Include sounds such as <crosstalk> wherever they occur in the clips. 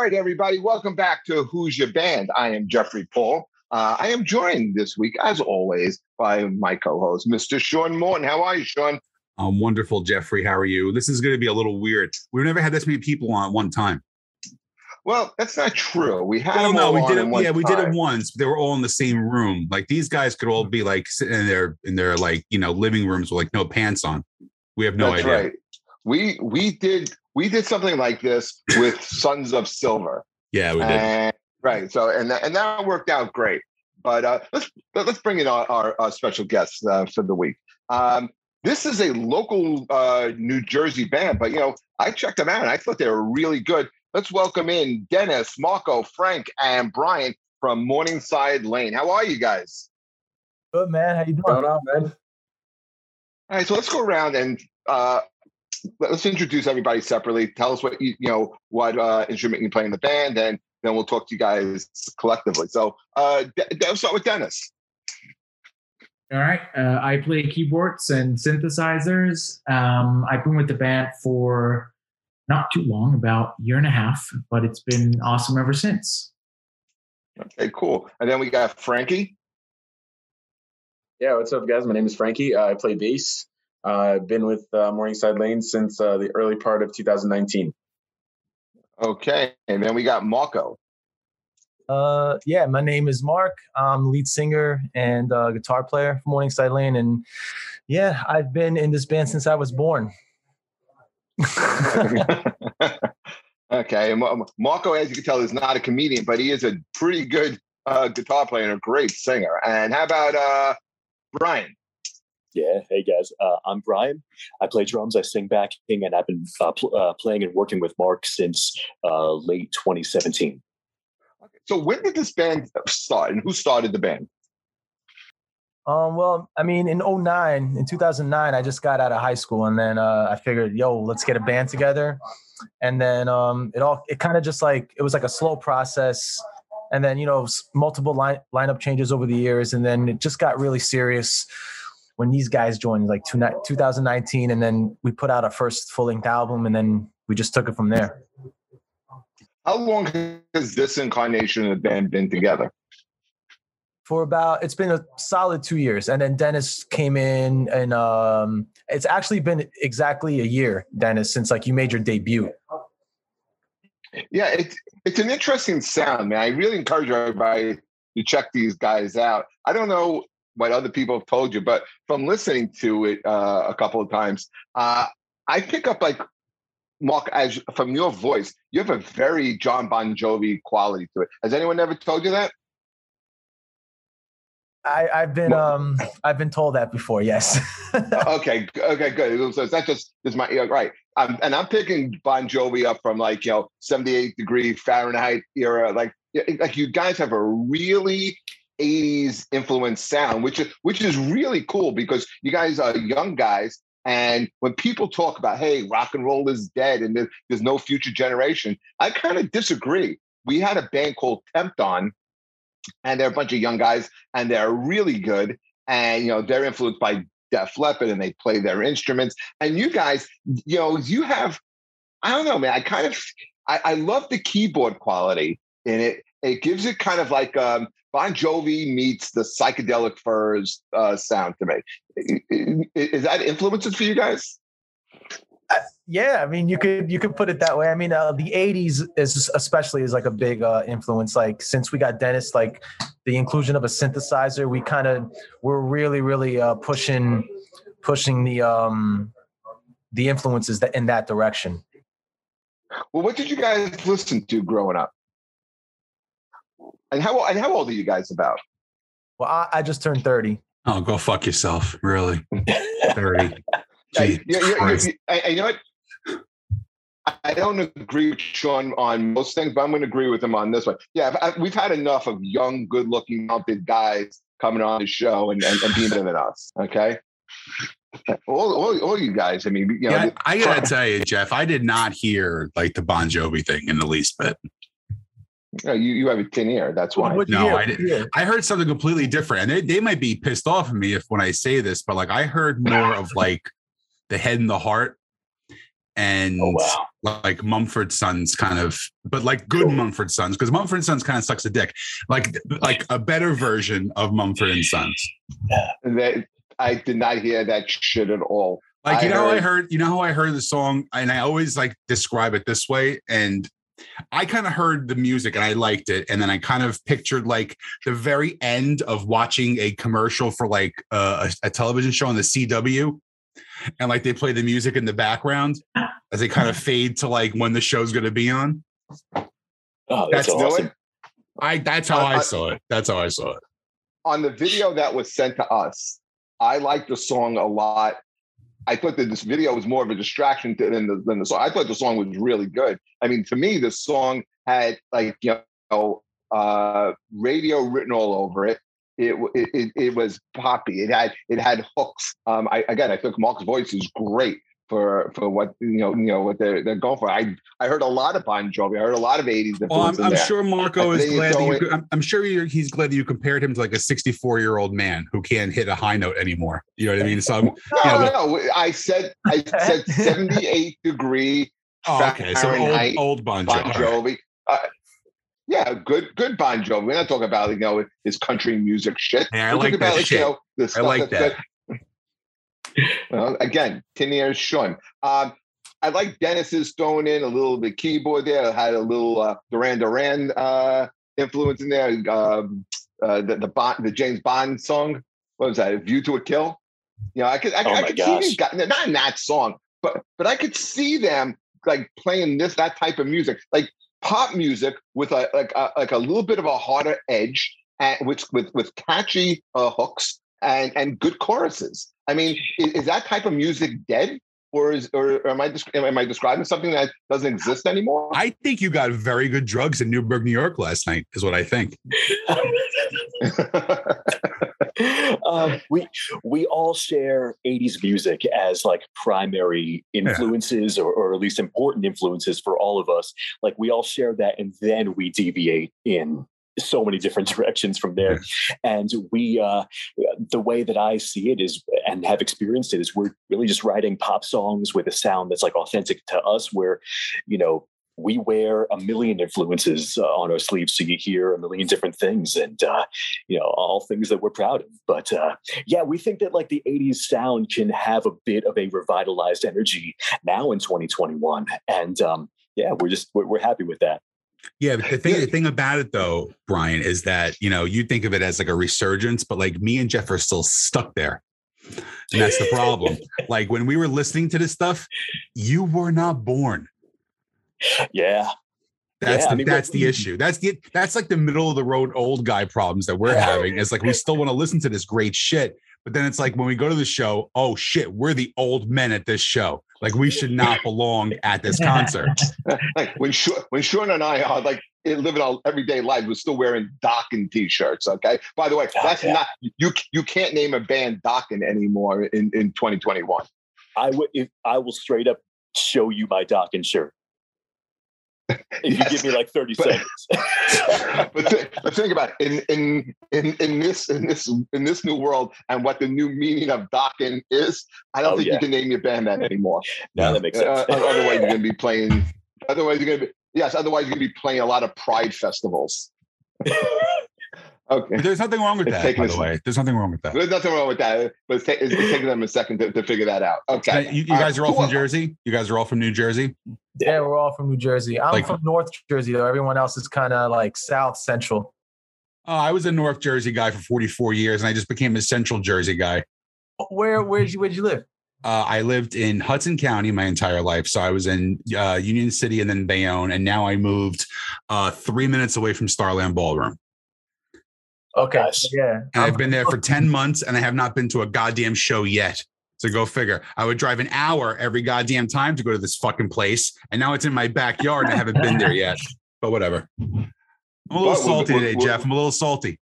All right, everybody, welcome back to Who's Your Band. I am Jeffrey Paul. Uh, I am joined this week, as always, by my co-host, Mr. Sean Morton. How are you, Sean? I'm wonderful, Jeffrey. How are you? This is going to be a little weird. We've never had this many people on at one time. Well, that's not true. We had Well, them no, we on did it. Yeah, we did it time. once. They were all in the same room. Like these guys could all be like sitting in their in their like you know living rooms with like no pants on. We have no That's idea. right. We we did we did something like this with Sons of Silver. Yeah, we did. And, right. So and that, and that worked out great. But uh, let's let's bring in our, our, our special guests uh, for the week. Um, this is a local uh, New Jersey band, but you know I checked them out and I thought they were really good. Let's welcome in Dennis, Marco, Frank, and Brian from Morningside Lane. How are you guys? Good man, how you doing? Going on, man? All right, so let's go around and uh, let's introduce everybody separately. Tell us what you you know what uh, instrument you play in the band, and then we'll talk to you guys collectively. So, uh, De- De- let's start with Dennis. All right. Uh, I play keyboards and synthesizers. Um, I've been with the band for not too long, about a year and a half, but it's been awesome ever since. Okay, cool. And then we got Frankie. Yeah, what's up, guys? My name is Frankie. Uh, I play bass. Uh, I've been with uh, Morningside Lane since uh, the early part of 2019. Okay, and then we got Marco. Uh, yeah, my name is Mark. I'm lead singer and uh, guitar player for Morningside Lane, and yeah, I've been in this band since I was born. <laughs> <laughs> okay, Marco, as you can tell, is not a comedian, but he is a pretty good uh, guitar player and a great singer. And how about uh, Brian? Yeah, hey guys, uh, I'm Brian. I play drums, I sing backing, and I've been uh, pl- uh, playing and working with Mark since uh, late 2017. Okay. So, when did this band start, and who started the band? Um, well, I mean, in 09, in 2009, I just got out of high school, and then uh, I figured, yo, let's get a band together. And then um, it all, it kind of just like it was like a slow process, and then you know multiple line lineup changes over the years, and then it just got really serious when these guys joined, like two, 2019, and then we put out our first full length album, and then we just took it from there. How long has this incarnation of the band been together? for about it's been a solid two years and then dennis came in and um it's actually been exactly a year dennis since like you made your debut Yeah, it's it's an interesting sound, man. I really encourage everybody to check these guys out. I don't know what other people have told you, but from listening to it uh, a couple of times, uh, I pick up like Mark as from your voice. You have a very John Bon Jovi quality to it. Has anyone ever told you that? I, I've been um I've been told that before. Yes. <laughs> okay, okay, good. So it's not just this my right. Um, and I'm picking Bon Jovi up from like you know 78 degree Fahrenheit era. Like like you guys have a really 80s influence sound, which is which is really cool because you guys are young guys. And when people talk about hey, rock and roll is dead and there- there's no future generation, I kind of disagree. We had a band called Tempton, and they're a bunch of young guys, and they're really good. And you know they're influenced by Def Leppard and they play their instruments. And you guys, you know, you have, I don't know, man. I kind of, I, I love the keyboard quality in it. It gives it kind of like um, Bon Jovi meets the psychedelic furs uh, sound to me. Is that influences for you guys? yeah, I mean you could you could put it that way. I mean uh, the '80s is especially is like a big uh, influence. Like since we got Dennis, like the inclusion of a synthesizer, we kind of we're really really uh, pushing pushing the um the influences that in that direction. Well, what did you guys listen to growing up? And how and how old are you guys about? Well, I, I just turned 30. Oh, go fuck yourself. Really? <laughs> 30. Hey, Jesus you, you- you- I- I- you know what? I- I don't agree with Sean on most things, but I'm going to agree with him on this one. Yeah, I, we've had enough of young, good-looking, mounted guys coming on the show and, and, and being better than us. Okay, all, all, all you guys. I mean, you know, Yeah, I gotta <laughs> tell you, Jeff, I did not hear like the Bon Jovi thing in the least bit. You, know, you, you have a tin ear. That's oh, why. What'd No. I What'd you hear? I heard something completely different, and they, they might be pissed off at me if when I say this, but like I heard more of <laughs> like the head and the heart, and Oh wow. like Mumford Sons kind of, but like good Cool. Mumford Sons because Mumford Sons kind of sucks a dick, like like a better version of Mumford and Sons. That I did not hear that shit at all. Like you I know, how I heard- heard you know how I heard the song, and I always like describe it this way, and I kind of heard the music and I liked it, and then I kind of pictured like the very end of watching a commercial for like uh, a, a television show on the CW, and like they play the music in the background as they kind of <laughs> fade to like when the show's going to be on. Oh, That's that's awesome. what? I that's how Uh, I uh, saw it. That's how I saw it. On the video that was sent to us, I liked the song a lot. I thought that this video was more of a distraction to, than, the, than the song. I thought the song was really good. I mean, to me, the song had like you know uh, radio written all over it. It, it it was poppy. It had it had hooks. Um, I again, I think Mark's voice is great for for what you know you know what they're they're going for. I I heard a lot of Bon Jovi. I heard a lot of '80s Well, I'm, I'm sure Marco is glad that you. I'm, I'm sure you're, he's glad that you compared him to like a 64 year old man who can't hit a high note anymore. You know what I mean? So I'm, <laughs> No, Yeah, no, I said I said <laughs> 78 degree oh, okay. So old, old Bon Bon Jovi. All right. Jovi. Uh, yeah, good, good Bon Jovi. We're not talking about you know his country music shit. Yeah, I We're like that about, shit. You know, stuff like that. good. Well, again, ten years Sean. Um, I like Dennis's throwing in a little bit keyboard there. Had a little uh, Duran Duran uh, influence in there. Um, uh, the the, Bond, the James Bond song. What was that? View to a Kill. You know, I could I, Oh I could gosh. see these guys not in that song, but but I could see them like playing this that type of music, like pop music with a like a, like a little bit of a harder edge, and with with with catchy uh, hooks and and good choruses. I mean, is, is that type of music dead, or is or am I am I describing something that doesn't exist anymore? I think you got very good drugs in Newburgh, New York last night, is what I think. <laughs> <laughs> um, we we all share 80s music as like primary influences or, or at least important influences for all of us like we all share that and then we deviate in so many different <laughs> directions from there. And we uh the way that i see it is and have experienced it is we're really just writing pop songs with a sound that's like authentic to us where you know we wear a million influences uh, on our sleeves so you hear a million different things and uh, you know all things that we're proud of. But uh, yeah we think that like the 80s sound can have a bit of a revitalized energy now in 2021 and um, yeah we're just we're, we're happy with that Yeah, but the thing the thing about it though, Brian, is that you know you think of it as like a resurgence, but like me and Jeff are still stuck there, and that's the problem. <laughs> like when we were listening to this stuff, you were not born. yeah That's Yeah, the, I mean, that's the issue. That's the that's like the middle of the road old guy problems that we're having. It's like we still want to listen to this great shit, but then it's like when we go to the show, oh shit, we're the old men at this show. Like we should not belong at this concert. <laughs> like when Sean, when Sean and I are like eh, living our everyday lives, we're still wearing Dokken t-shirts. Okay. By the way, Oh, that's yeah. not you. You can't name a band Dokken anymore in in 2021. i would if i will straight up show you my Dokken shirt <laughs> if you give me like 30 but- seconds <laughs> but, th- but think about it. in in in in this in this in this new world and what the new meaning of Dokken is. I don't Oh, think yeah. you can name your band that anymore. now that makes Uh, sense otherwise, you're going to be <laughs> playing. Otherwise, you're going to be yes. Otherwise, you're going to be playing a lot of Pride festivals. Okay. There's nothing wrong with It's that, taking by the way. There's nothing wrong with that. There's nothing wrong with that, but it's, ta- it's <clears throat> taking them a second to, to figure that out. Okay. You, you guys are all cool. from Jersey. You guys are all from New Jersey. Yeah, we're all from New Jersey. I'm Like- from North Jersey though. Everyone else is kind of like South Central. Uh, I was a North Jersey guy for 44 years, and I just became a Central Jersey guy. Where where'd you where'd you live? Uh, I lived in Hudson County my entire life, so I was in uh, Union City and then Bayonne, and now I moved uh, three minutes away from Starland Ballroom. Okay, nice. yeah. And I'm- I've been there for <laughs> 10 months, and I have not been to a goddamn show yet. So go figure. I would drive an hour every goddamn time to go to this fucking place, and now it's in my backyard, and I haven't been there yet. But whatever. I'm a little But salty we're- today, we're- Jeff. I'm a little salty.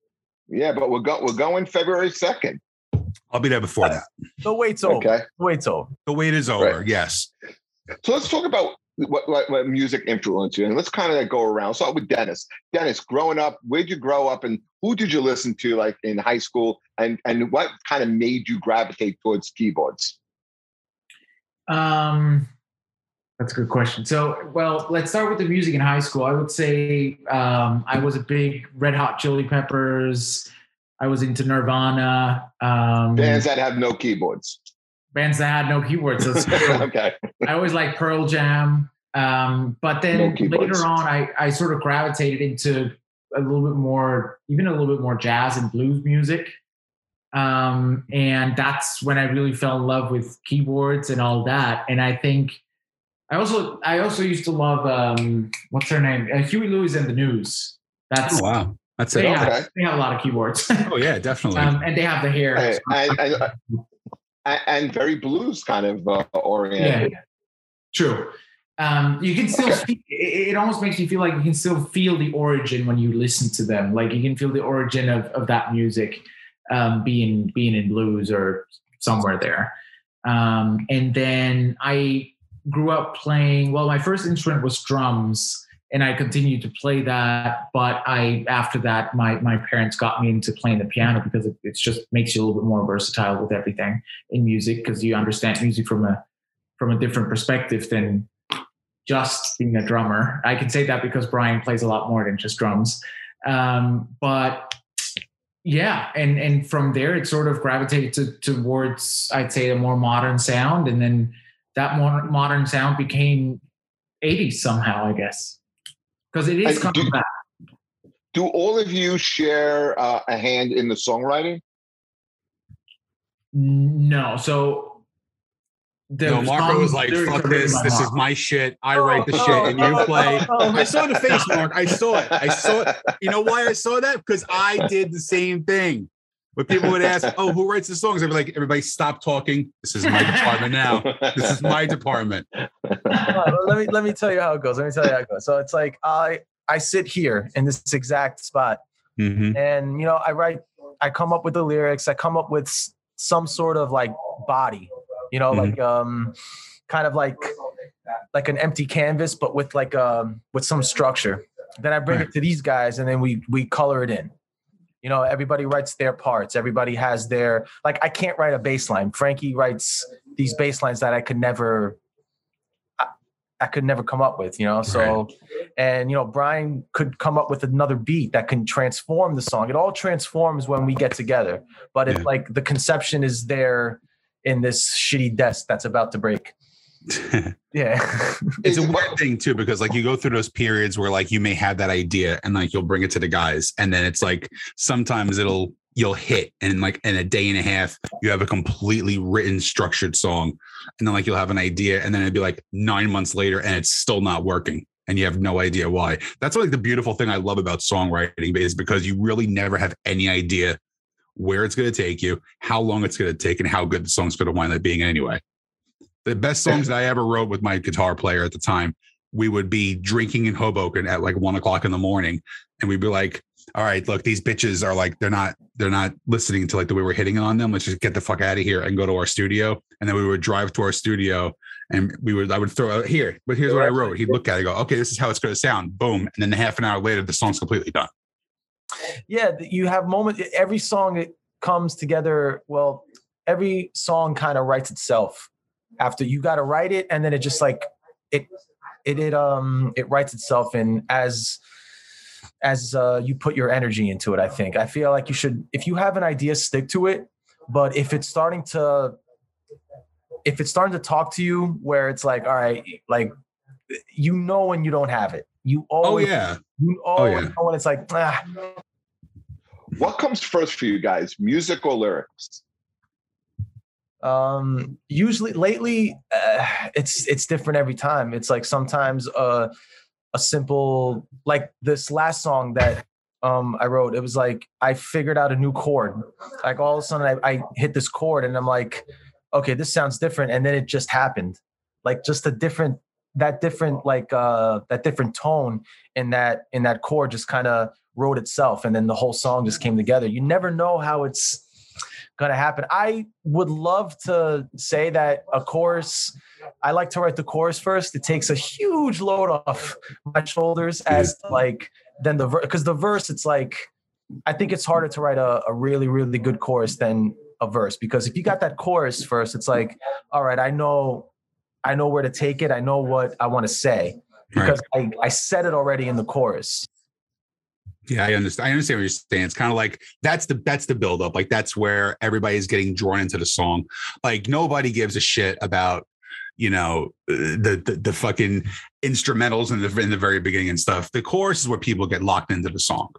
Yeah, but we're go- we're going February second. I'll be there before that. the wait's over. Okay. The wait's over. The wait is over. Right. Yes. So let's talk about what, what, what music influenced you, and let's kind of go around. Start with Dennis. Dennis, growing up, where'd you grow up, and who did you listen to, like in high school, and and what kind of made you gravitate towards keyboards? Um, That's a good question. So, well, let's start with the music in high school. I would say um, I was a big Red Hot Chili Peppers. I was into Nirvana. Um, Bands that have no keyboards. Bands that had no keyboards. That's true. <laughs> okay. I always liked Pearl Jam. Um, but then keyboards. later on, I, I sort of gravitated into a little bit more, even a little bit more jazz and blues music. Um, and that's when I really fell in love with keyboards and all that. And I think I also I also used to love um, what's her name? Uh, Huey Lewis and the News. That's Oh, wow. That's they, it. have, Okay. they have a lot of keyboards. Oh yeah, definitely. <laughs> um, and they have the hair. And, and, and, and- very blues kind of uh, yeah, true. Um, you can still feel, it, it almost makes you feel like you can still feel the origin when you listen to them. Like you can feel the origin of, of that music um, being being in blues or somewhere there. Um, and then I grew up playing. Well, my first instrument was drums, and I continued to play that. But I after that, my my parents got me into playing the piano because it just makes you a little bit more versatile with everything in music because you understand music from a from a different perspective than just being a drummer. I can say that because Brian plays a lot more than just drums. Um, but yeah, and and from there it sort of gravitated to, towards I'd say a more modern sound, and then that more modern sound became 80s somehow, I guess, because it is And coming do- back. Do all of you share uh, a hand in the songwriting? No, so the no, Marco was like, "Fuck this! This is my shit. I write the shit, and you play." I saw the face, Mark. I saw it. I saw it. You know why I saw that? Because I did the same thing. When people would ask, "Oh, who writes the songs?" I'd be like, "Everybody, stop talking. This is my department now. This is my department." Let me let me tell you how it goes. Let me tell you how it goes. So it's like I I sit here in this exact spot, Mhm. and you know I write. I come up with the lyrics. I come up with some sort of like body. You know, Mhm. like um, kind of like like an empty canvas, but with like um with some structure. Then I bring Right. it to these guys, and then we we color it in. You know, everybody writes their parts. Everybody has their like. I can't write a bass line. Frankie writes these bass lines that I could never I could never come up with, you know. So, and you know, Brian could come up with another beat that can transform the song. It all transforms when we get together, but it's like the conception is there in this shitty desk that's about to break. <laughs> Yeah, <laughs> it's a weird thing too because like you go through those periods where like you may have that idea and like you'll bring it to the guys and then it's like sometimes it'll you'll hit and like in a day and a half you have a completely written structured song and then like you'll have an idea and then it'd be like nine months later and it's still not working and you have no idea why. That's like the beautiful thing i love about songwriting is because you really never have any idea where it's going to take you how long it's going to take and how good the song's going to wind up being anyway the best songs that I ever wrote with my guitar player at the time, we would be drinking in Hoboken at like one o'clock in the morning, and we'd be like, "All right, look, these bitches are like they're not they're not listening to like the way we're hitting on them. Let's just get the fuck out of here and go to our studio." And then we would drive to our studio, and we would I would throw out here, but here's what I wrote. He'd look at it, go, "Okay, this is how it's going to sound." Boom, and then half an hour later, the song's completely done. yeah. You have moments. Every song it comes together. Well, every song kind of writes itself. After you got to write it, and then it just like it, it, it um, it writes itself in as as uh, you put your energy into it. I think. I feel like you should, if you have an idea, stick to it. But if it's starting to, if it's starting to talk to you, where it's like, all right, like you know when you don't have it. You Oh yeah, you always yeah. know when it's like, ah, What comes first for you guys, music or lyrics? Um usually lately uh, it's it's different every time. It's like sometimes uh a simple like this last song that um i wrote it was like i figured out a new chord. Like all of a sudden I, I hit this chord and i'm like okay this sounds different. And then it just happened. Like just a different that different like uh that different tone in that in that chord just kind of wrote itself. And then the whole song just came together. You never know how it's going to happen. I would love to say that a chorus, I like to write the chorus first. It takes a huge load off my shoulders as like then the verse, because the verse, it's like, I think it's harder to write a, a really, really good chorus than a verse because if you got that chorus first, it's like, all right, I know I know where to take it. I know what I want to say because I, I said it already in the chorus. Yeah, I understand. I understand what you're saying. It's kind of like that's the that's the buildup. Like that's where everybody's getting drawn into the song. Like nobody gives a shit about you know uh, the the, the fucking instrumentals in the in the very beginning and stuff. The chorus is where people get locked into the song.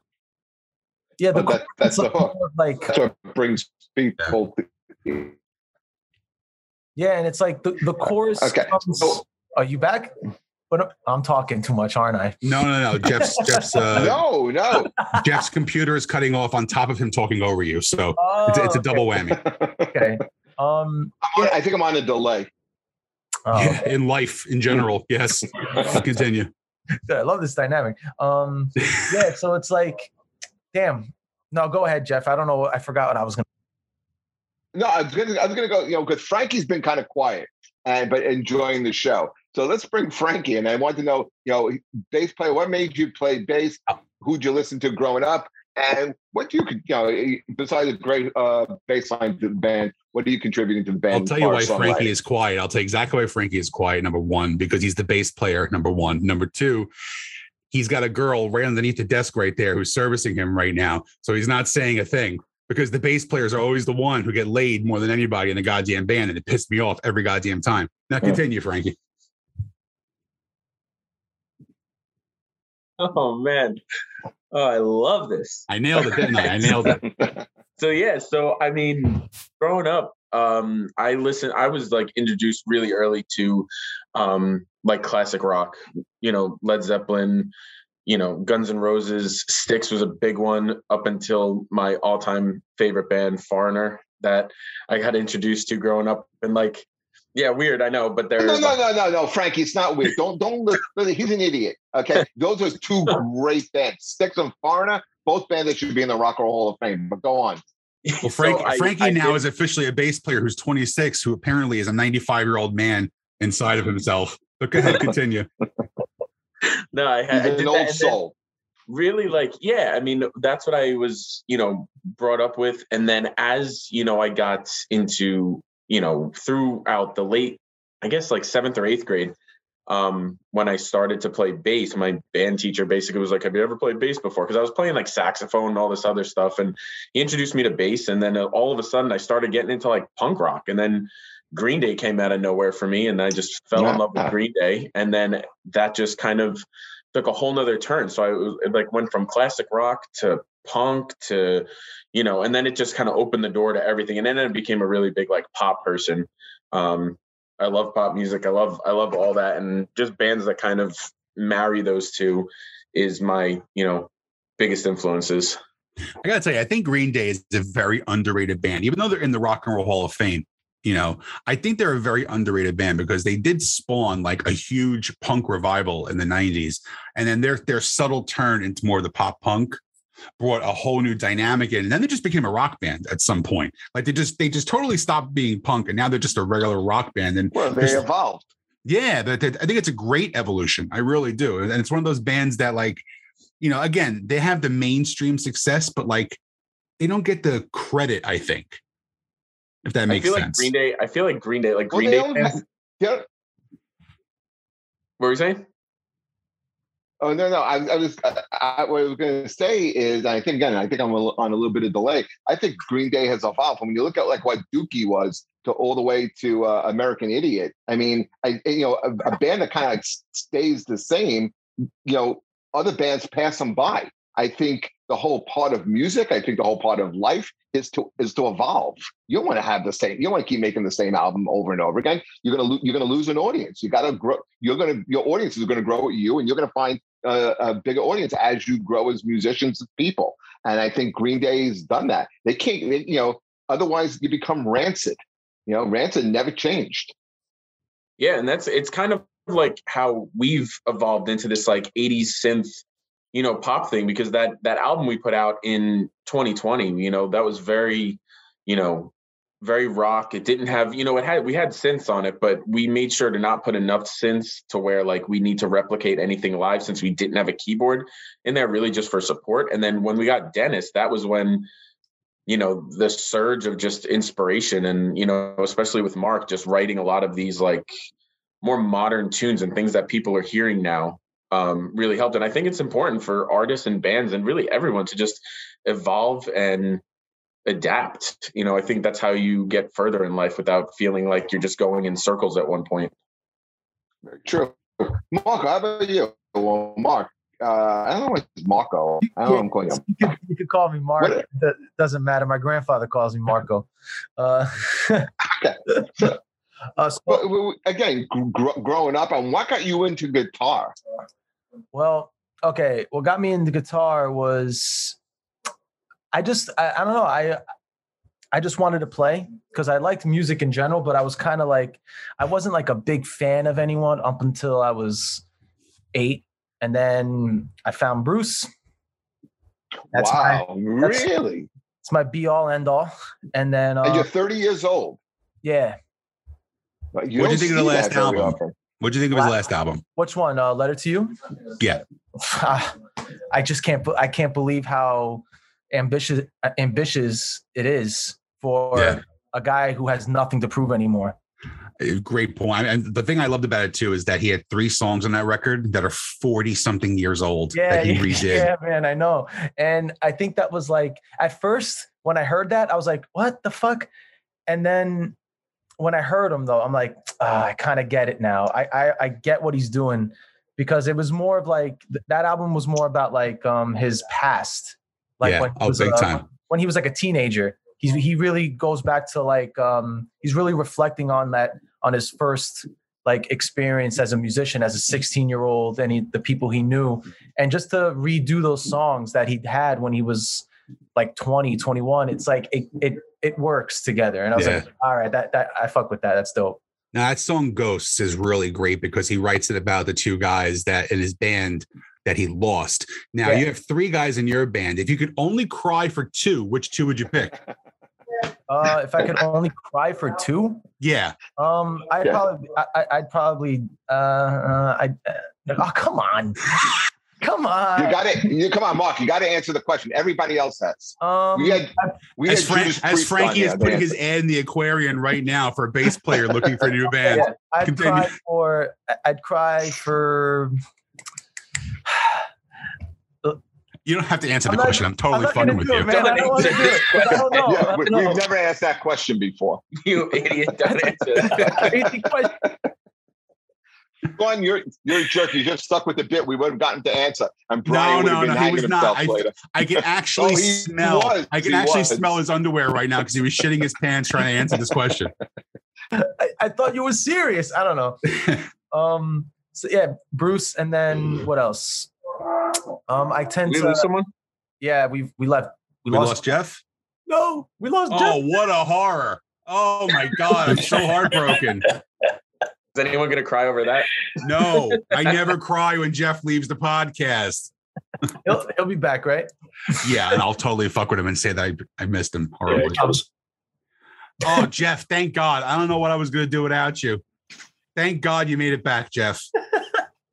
Yeah, the But that, that's the hook. like That's what brings people. yeah, and it's like the, the chorus. Okay. comes- So- are you back? But I'm talking too much, aren't I? No, no, no. Jeff's <laughs> Jeff's uh, no, no. Jeff's computer is cutting off on top of him talking over you. So Oh, it's, it's a okay, double whammy. Okay. Um. I'm on- I think I'm on a delay. oh, Yeah, in life in general. Yes. <laughs> Continue. Dude, <laughs> I love this dynamic. Um, yeah, so it's like, damn. No, go ahead, Jeff. I don't know. I forgot what I was gonna. No, I was gonna, I was gonna go. You know, because Frankie's been kind of quiet and but enjoying the show. So let's bring Frankie. And I want to know, you know, bass player. What made you play bass? Who'd you listen to growing up? And what do you, could you know, besides a great uh, bass line to the band, what are you contributing to the band? I'll tell you why Frankie is quiet. I'll tell you exactly why Frankie is quiet. Number one, because he's the bass player. Number one. Number two, he's got a girl right underneath the desk right there who's servicing him right now. So he's not saying a thing because the bass players are always the one who get laid more than anybody in the goddamn band. And it pissed me off every goddamn time. Now continue, Frankie. <laughs> Oh man. Oh, I love this. I nailed it, didn't I? I nailed it. <laughs> so yeah so i mean growing up um i listened i was like introduced really early to um like classic rock you know led zeppelin you know guns N' roses Styx was a big one up until my all-time favorite band foreigner that i got introduced to growing up and like yeah weird i know but they're No, no, no, no, no, Frankie. It's not weird. Don't, don't. Listen, he's an idiot. Okay, <laughs> those are two great bands. Styx and Foreigner, both bands that should be in the Rock and Roll Hall of Fame. But go on. Well, Frank, So I- Frankie I now did- is officially a bass player who's 26, who apparently is a 95 year old man inside of himself. But go ahead, <laughs> continue. <laughs> no i, He's I did an that, old soul. really like yeah i mean that's what i was you know brought up with and then as you know i got into you know throughout the late i guess like seventh or eighth grade um when i started to play bass my band teacher basically was like have you ever played bass before because i was playing like saxophone and all this other stuff and he introduced me to bass and then uh, all of a sudden i started getting into like punk rock and then green day came out of nowhere for me and i just fell in love with green day and then that just kind of took a whole nother turn. So I was, it like went from classic rock to punk to, you know, and then it just kind of opened the door to everything. And then I became a really big like pop person. Um, I love pop music. I love I love all that, and just bands that kind of marry those two is my you know biggest influences. I gotta tell you, I think Green Day is a very underrated band, even though they're in the Rock and Roll Hall of Fame. You know, I think they're a very underrated band because they did spawn like a huge punk revival in the '90s, and then their their subtle turn into more of the pop punk brought a whole new dynamic in, and then they just became a rock band at some point. Like they just they just totally stopped being punk, and now they're just a regular rock band. And Well, they evolved. yeah, that- I think it's a great evolution. I really do. And it's one of those bands that, like, you know, again, they have the mainstream success, but like they don't get the credit, I think. If that I makes feel like sense. Green Day. I feel like Green Day. Like Green they Day. don't fans- have- yeah. what were you saying? Oh no, no. I, I was. I, I, what I was going to say is, I think again, I think I'm a, on a little bit of delay. I think Green Day has evolved. When you look at like what Dookie was to all the way to uh, American Idiot. I mean, I you know a, a band that kind of stays the same. You know, other bands pass them by. I think the whole part of music, I think the whole part of life is to is to evolve. You don't want to have the same. You don't want to keep making the same album over and over again. You're gonna lo- you're gonna lose an audience. You got to grow. You're gonna your audience is gonna grow with you, and you're gonna find a, a bigger audience as you grow as musicians and people. And I think Green Day's done that. They can't. They, you know, otherwise you become rancid. You know, rancid never changed. Yeah, and that's it's kind of like how we've evolved into this like 80s synth, you know, pop thing because that that album we put out in 2020, you know, that was very, you know, very rock. It didn't have, you know, it had we had synths on it, but we made sure to not put enough synths to where like we need to replicate anything live since we didn't have a keyboard in there really just for support. And then when we got Dennis, that was when you know the surge of just inspiration and you know especially with mark just writing a lot of these like more modern tunes and things that people are hearing now um, really helped. And I think it's important for artists and bands and really everyone to just evolve and adapt. You know, I think that's how you get further in life without feeling like you're just going in circles at one point. Very true. Marco, how about you? Well, Mark, uh, I don't know what Marco. I don't know I'm calling him. You could, you could call me Mark. What- It doesn't matter. My grandfather calls me Marco. Uh, <laughs> uh, so- But again, gr- growing up, and what got you into guitar? Well, okay. What got me into guitar was I just I, I don't know. I I just wanted to play because I liked music in general, but I was kind of like I wasn't like a big fan of anyone up until I was eight. And then I found Bruce. That's my wow, really? it's my be all end all. And then and uh, you're 30 years old. yeah. Like, What'd you think of the last album? What'd you think of his last album? Which one? Uh, Letter to You. Yeah. <sighs> I just can't. I can't believe how ambitious ambitious it is for Yeah. a guy who has nothing to prove anymore. Great point. And the thing I loved about it too is that he had three songs on that record that are 40 something years old Yeah, that he yeah, <laughs> redid. yeah, man, I know. And I think that was like at first when I heard that, I was like, "What the fuck?" And then when I heard him though, I'm like, ah, I kind of get it now. I, I I get what he's doing because it was more of like that album was more about like um his past, like yeah, when he oh, was, big uh, time. when he was like a teenager. He's he really goes back to like um he's really reflecting on that on his first like experience as a musician as a 16 year old and he, the people he knew and just to redo those songs that he had when he was like 20 21 it's like it it it works together and i was Yeah. like all right that that i fuck with that that's dope Now that song Ghosts is really great because he writes it about the two guys that in his band that he lost. Now Yeah. you have three guys in your band. If you could only cry for two, which two would you pick? <laughs> uh if i could only cry for two Yeah. um i'd Yeah. probably I, I- i'd probably uh, uh i uh, oh come on come on You got it. You come on, Mark. You got to answer the question. Everybody else has. um We had we As, had Frank, as Priest on Frankie is there, putting his ad in the Aquarian right now for a bass player looking for a new band. <laughs> Yeah, I'd Continue. cry for I'd cry for You don't have to answer I'm the not- question. I'm totally not fucking with do you. Man. I don't want to do it. I don't know. <laughs> Yeah, we, have never asked that question before. You idiot! Don't <laughs> answer that. Crazy. Go on, you're you're a jerk. You just stuck with the bit. We would have gotten to answer, and Brian would no, have been no, he was not. himself I- later. I can <laughs> actually Oh, smell. was. I can He actually was. smell his underwear right now because he was shitting his pants trying to answer this question. <laughs> I, I thought you were serious. I don't know. <laughs> Um. So yeah, Bruce, and then what else? Um. I tend We to. lose someone. Yeah, we we left. We, We lost. lost Jeff. No, we lost. Oh, Jeff. what a horror! Oh my god, I'm so heartbroken. Is anyone going to cry over that? No, I never cry when Jeff leaves the podcast. He'll, he'll be back, right? Yeah, and I'll totally fuck with him and say that I, I missed him horribly. I Oh, Jeff, thank God. I don't know what I was going to do without you. Thank God you made it back, Jeff. <laughs>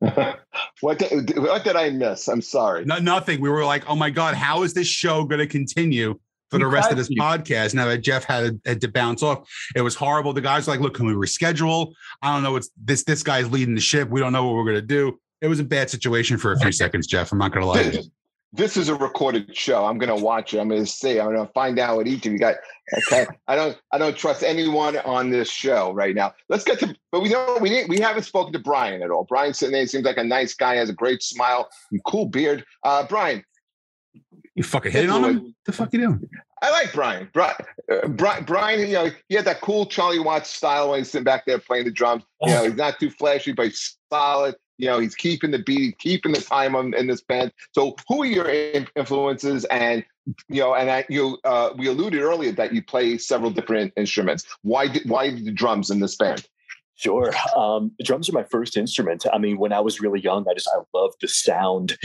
what did, what did I miss? I'm sorry. No, nothing. We were like, oh my God, how is this show going to continue for the rest of this you. podcast? Now that Jeff had, had to bounce off, it was horrible. The guys were like, look, can we reschedule? I don't know. It's this this guy's leading the ship. We don't know what we're going to do. It was a bad situation for a few seconds, Jeff. I'm not going to lie to you. This, this is a recorded show. I'm going to watch it. I'm going to see. I'm going to find out what each of you got. Okay. I don't. I don't trust anyone on this show right now. Let's get to. But we know we didn't. We haven't spoken to Brian at all. Brian sitting there seems like a nice guy. Has a great smile, and cool beard. Uh, Brian, You fucking hitting on him? What the fuck you doing? I like Brian. Brian, uh, Brian, Brian, you know, he had that cool Charlie Watts style when he's sitting back there playing the drums. You know, he's not too flashy, but he's solid. You know, he's keeping the beat, keeping the time on, in this band. So, who are your influences? And you know, and I, you, uh, we alluded earlier that you play several different instruments. Why did why the drums in this band? Sure. Um, drums are my first instrument. I mean, when I was really young, I just I loved the sound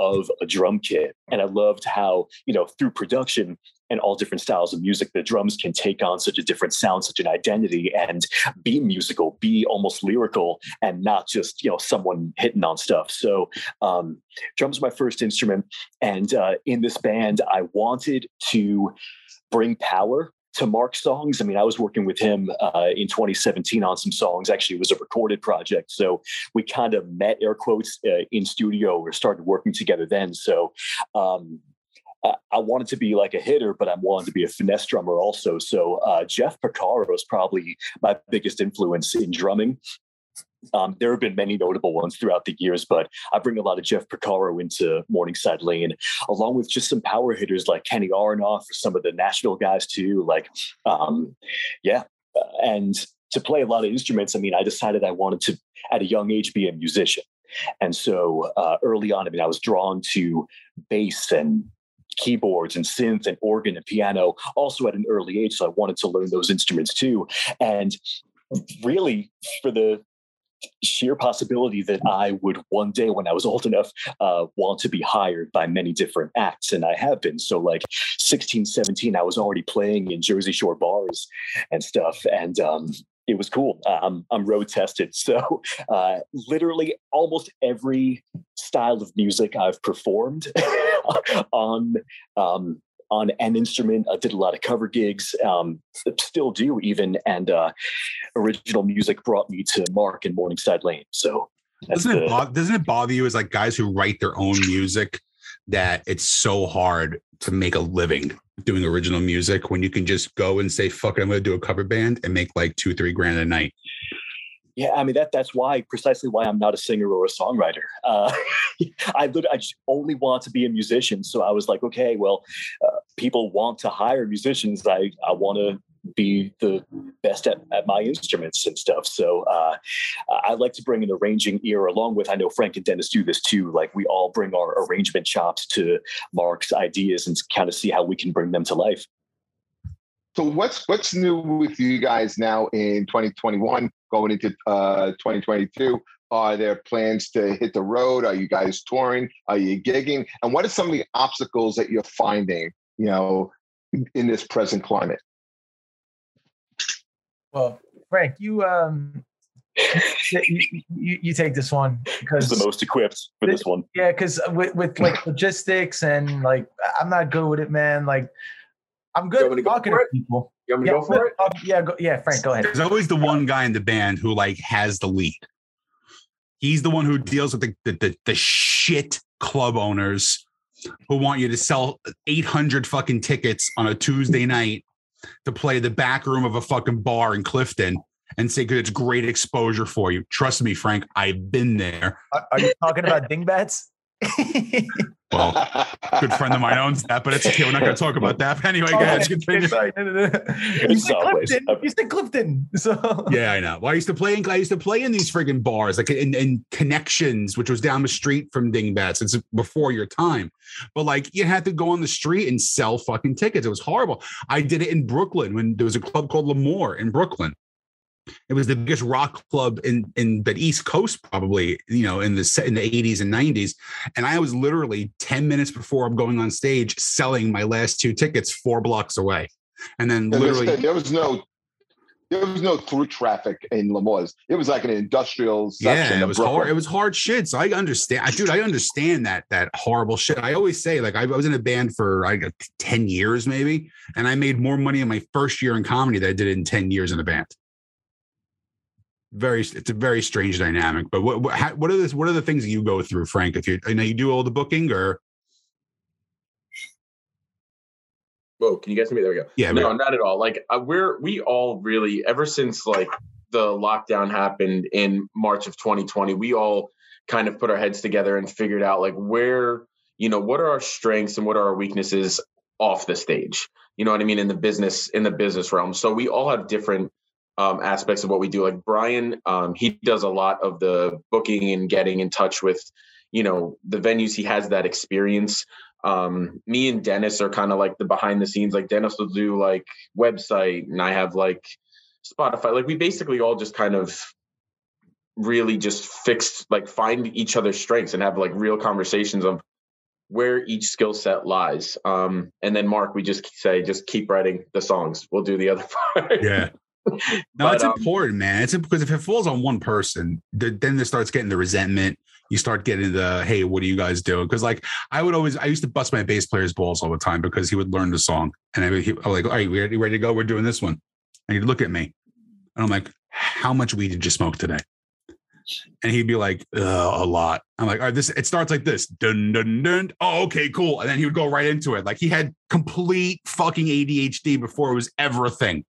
of a drum kit, and I loved how you know through production and all different styles of music, the drums can take on such a different sound, such an identity, and be musical, be almost lyrical, and not just you know someone hitting on stuff. So, um, drums are my first instrument, and uh, in this band, I wanted to bring power to Mark songs. I mean, I was working with him uh, in 2017 on some songs. Actually, it was a recorded project, so we kind of met air quotes uh, in studio or started working together then. So. Um, I wanted to be like a hitter, but I'm wanted to be a finesse drummer also. So uh, Jeff Porcaro is probably my biggest influence in drumming. Um, there have been many notable ones throughout the years, but I bring a lot of Jeff Porcaro into Morningside Lane, along with just some power hitters like Kenny Aronoff some of the national guys too. Like, um, yeah, uh, and to play a lot of instruments. I mean, I decided I wanted to, at a young age, be a musician. And so uh, early on, I mean, I was drawn to bass and keyboards and synth and organ and piano also at an early age. So I wanted to learn those instruments too. And really, for the sheer possibility that I would one day, when I was old enough, uh, want to be hired by many different acts. And I have been. So, like 16, 17, I was already playing in Jersey Shore bars and stuff. And um, it was cool. Um, I'm road tested. <laughs> So, uh, literally, almost every style of music I've performed <laughs> on um, on an instrument. I did a lot of cover gigs, um, still do even, and uh, original music brought me to Mark and Morningside Lane. So doesn't it, bother, doesn't it bother you as like guys who write their own music that it's so hard to make a living doing original music when you can just go and say fuck it, I'm going to do a cover band and make like two three grand a night. Yeah, I mean that that's why precisely why I'm not a singer or a songwriter. Uh, <laughs> I I just only want to be a musician. So I was like, okay, well, uh, people want to hire musicians. I I want to be the best at, at my instruments and stuff. So uh, I like to bring an arranging ear along with, I know Frank and Dennis do this too. Like we all bring our arrangement chops to Mark's ideas and kind of see how we can bring them to life. So what's what's new with you guys now in 2021 going into uh, 2022? Are there plans to hit the road? Are you guys touring? Are you gigging? And what are some of the obstacles that you're finding, you know, in this present climate? Well, Frank, you um you, you, you, take this one because the most equipped for this, this one. Yeah, because with, with like logistics and like I'm not good with it, man. Like I'm good to talking to people. You want me yeah, to go for it? Uh, yeah, go, yeah, Frank, go ahead. There's always the one guy in the band who like has the lead. He's the one who deals with the the, the, the shit club owners who want you to sell 800 fucking tickets on a Tuesday night to play the back room of a fucking bar in Clifton and say, because it's great exposure for you. Trust me, Frank, I've been there. Are, are you talking about <laughs> Dingbatz? <laughs> well, good friend of mine owns that, but it's okay. We're not going to talk about that. But anyway, oh, guys, continue. Sorry, no, no, no. You said Clifton. You said Clifton. So <laughs> yeah, I know. Well, I used to play in I used to play in these friggin' bars, like in, in connections, which was down the street from Dingbatz. It's before your time, but like you had to go on the street and sell fucking tickets. It was horrible. I did it in Brooklyn when there was a club called L'Amour in Brooklyn. It was the biggest rock club in in the East Coast, probably you know in the in the eighties and nineties. And I was literally ten minutes before I'm going on stage selling my last two tickets four blocks away, and then and literally there was no there was no through traffic in L'Amour's. It was like an industrial section. Yeah, it was hard. It was hard shit. So I understand, I, dude. I understand that that horrible shit. I always say, like, I, was in a band for I like ten years, maybe, and I made more money in my first year in comedy than I did in ten years in a band very it's a very strange dynamic but what what, how, what are this what are the things you go through frank if you I know you do all the booking or Whoa, can you guys hear me? There we go. Yeah, no, not at all. Like uh, we're we all really ever since like the lockdown happened in March of 2020, we all kind of put our heads together and figured out like where you know what are our strengths and what are our weaknesses off the stage. You know what I mean in the business in the business realm. So we all have different um, aspects of what we do. Like Brian, um, he does a lot of the booking and getting in touch with, you know, the venues. He has that experience. Um, me and Dennis are kind of like the behind the scenes. Like Dennis will do like website, and I have like Spotify. Like we basically all just kind of really just fixed like find each other's strengths and have like real conversations of where each skill set lies. Um, and then Mark, we just say, just keep writing the songs. We'll do the other <laughs> part. Yeah. No, but, it's um, important, man. It's because if it falls on one person, then there starts getting the resentment. you start getting the hey, what are you guys doing? Because like I would always I used to bust my bass player's balls all the time because he would learn the song and I would he, I'm like, all right, we ready, ready to go? We're doing this one. And he'd look at me and I'm like, how much weed did you smoke today? And he'd be like, a lot. I'm like, all right, this it starts like this. Dun dun dun. Oh, okay, cool. And then he would go right into it. Like he had complete fucking ADHD before it was ever a thing.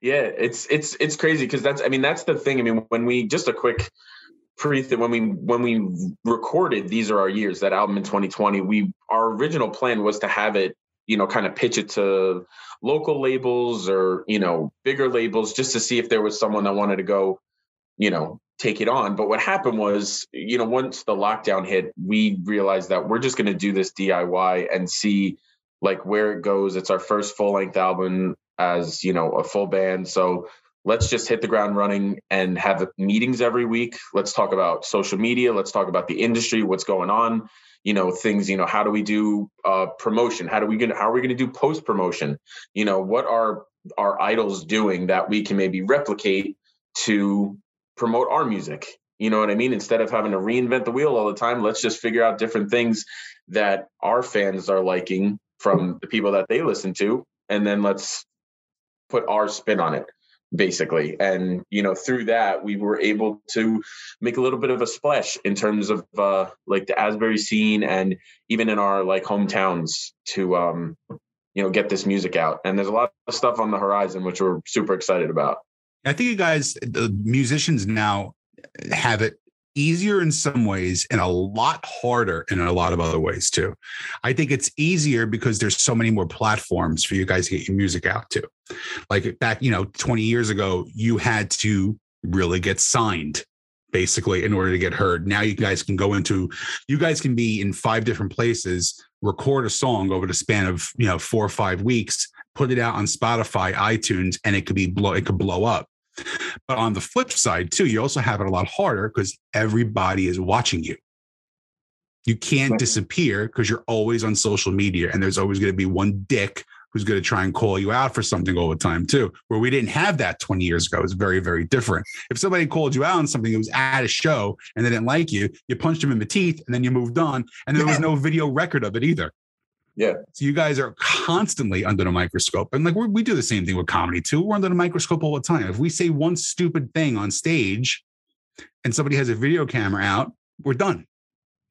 Yeah, it's it's it's crazy because that's I mean that's the thing. I mean when we just a quick pre when we when we recorded these are our years that album in 2020 we our original plan was to have it you know kind of pitch it to local labels or you know bigger labels just to see if there was someone that wanted to go you know take it on but what happened was you know once the lockdown hit we realized that we're just going to do this diy and see like where it goes it's our first full length album as you know a full band. So let's just hit the ground running and have meetings every week. Let's talk about social media. Let's talk about the industry what's going on you know things you know how do we do uh promotion? How do we gonna how are we going to do post promotion you know what are our idols doing that we can maybe replicate to promote our music? You know what i mean? Instead of having to reinvent the wheel all the time let's just figure out different things that our fans are liking from the people that they listen to and then let's put our spin on it basically. And you know through that we were able to make a little bit of a splash in terms of uh like the asbury scene and even in our like hometowns to um you know get this music out. And there's a lot of stuff on the horizon which we're super excited about. I think you guys the musicians now have it easier in some ways and a lot harder in a lot of other ways too. I think it's easier because there's so many more platforms for you guys to get your music out to. Like back, you know, 20 years ago, you had to really get signed basically in order to get heard. Now you guys can go into you guys can be in five different places, record a song over the span of, you know, 4 or 5 weeks, put it out on Spotify, iTunes and it could be blow it could blow up. But on the flip side, too, you also have it a lot harder because everybody is watching you. You can't disappear because you're always on social media, and there's always going to be one dick who's going to try and call you out for something all the time, too. Where we didn't have that 20 years ago, it's very, very different. If somebody called you out on something that was at a show and they didn't like you, you punched them in the teeth and then you moved on, and there was no video record of it either. Yeah. So you guys are constantly under the microscope. And like we do the same thing with comedy too. We're under the microscope all the time. If we say one stupid thing on stage and somebody has a video camera out, we're done.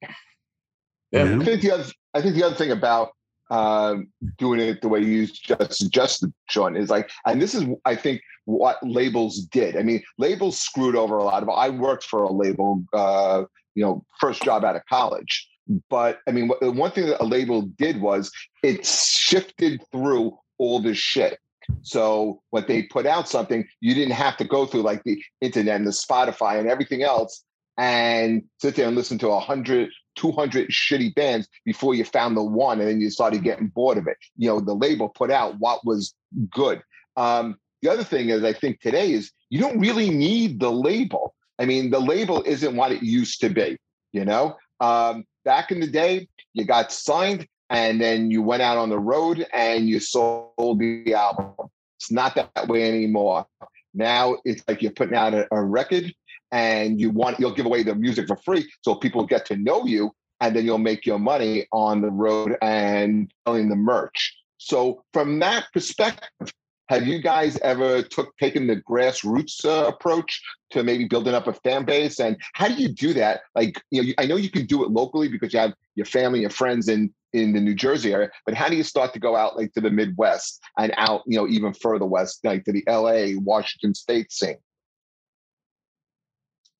Yeah. You know? I think the other I think the other thing about um, doing it the way you just suggested, Sean, is like, and this is I think what labels did. I mean, labels screwed over a lot of. I worked for a label, uh, you know, first job out of college, but I mean, one thing that a label did was it shifted through all this shit. So when they put out something, you didn't have to go through like the internet and the Spotify and everything else and sit there and listen to 100, 200 shitty bands before you found the one and then you started getting bored of it. You know, the label put out what was good. Um, the other thing is, I think today is you don't really need the label. I mean, the label isn't what it used to be. You know, um, back in the day, you got signed and then you went out on the road and you sold the album. It's not that way anymore. Now it's like you're putting out a, a record and you want you'll give away the music for free so people get to know you and then you'll make your money on the road and selling the merch. So from that perspective, have you guys ever took taken the grassroots uh, approach to maybe building up a fan base? And how do you do that? Like, you know, I know you can do it locally because you have your family, your friends in in the New Jersey area. But how do you start to go out like to the Midwest and out, you know, even further west, like to the L.A., Washington State scene?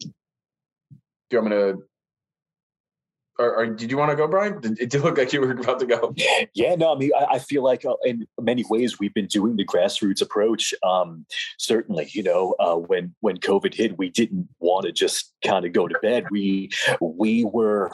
Do you want me to or, or, did you want to go, Brian? Did it look like you were about to go? <laughs> Yeah, no, I mean, I, I feel like uh, in many ways we've been doing the grassroots approach. Um, certainly, you know, uh, when when COVID hit, we didn't want to just kind of go to bed. We we were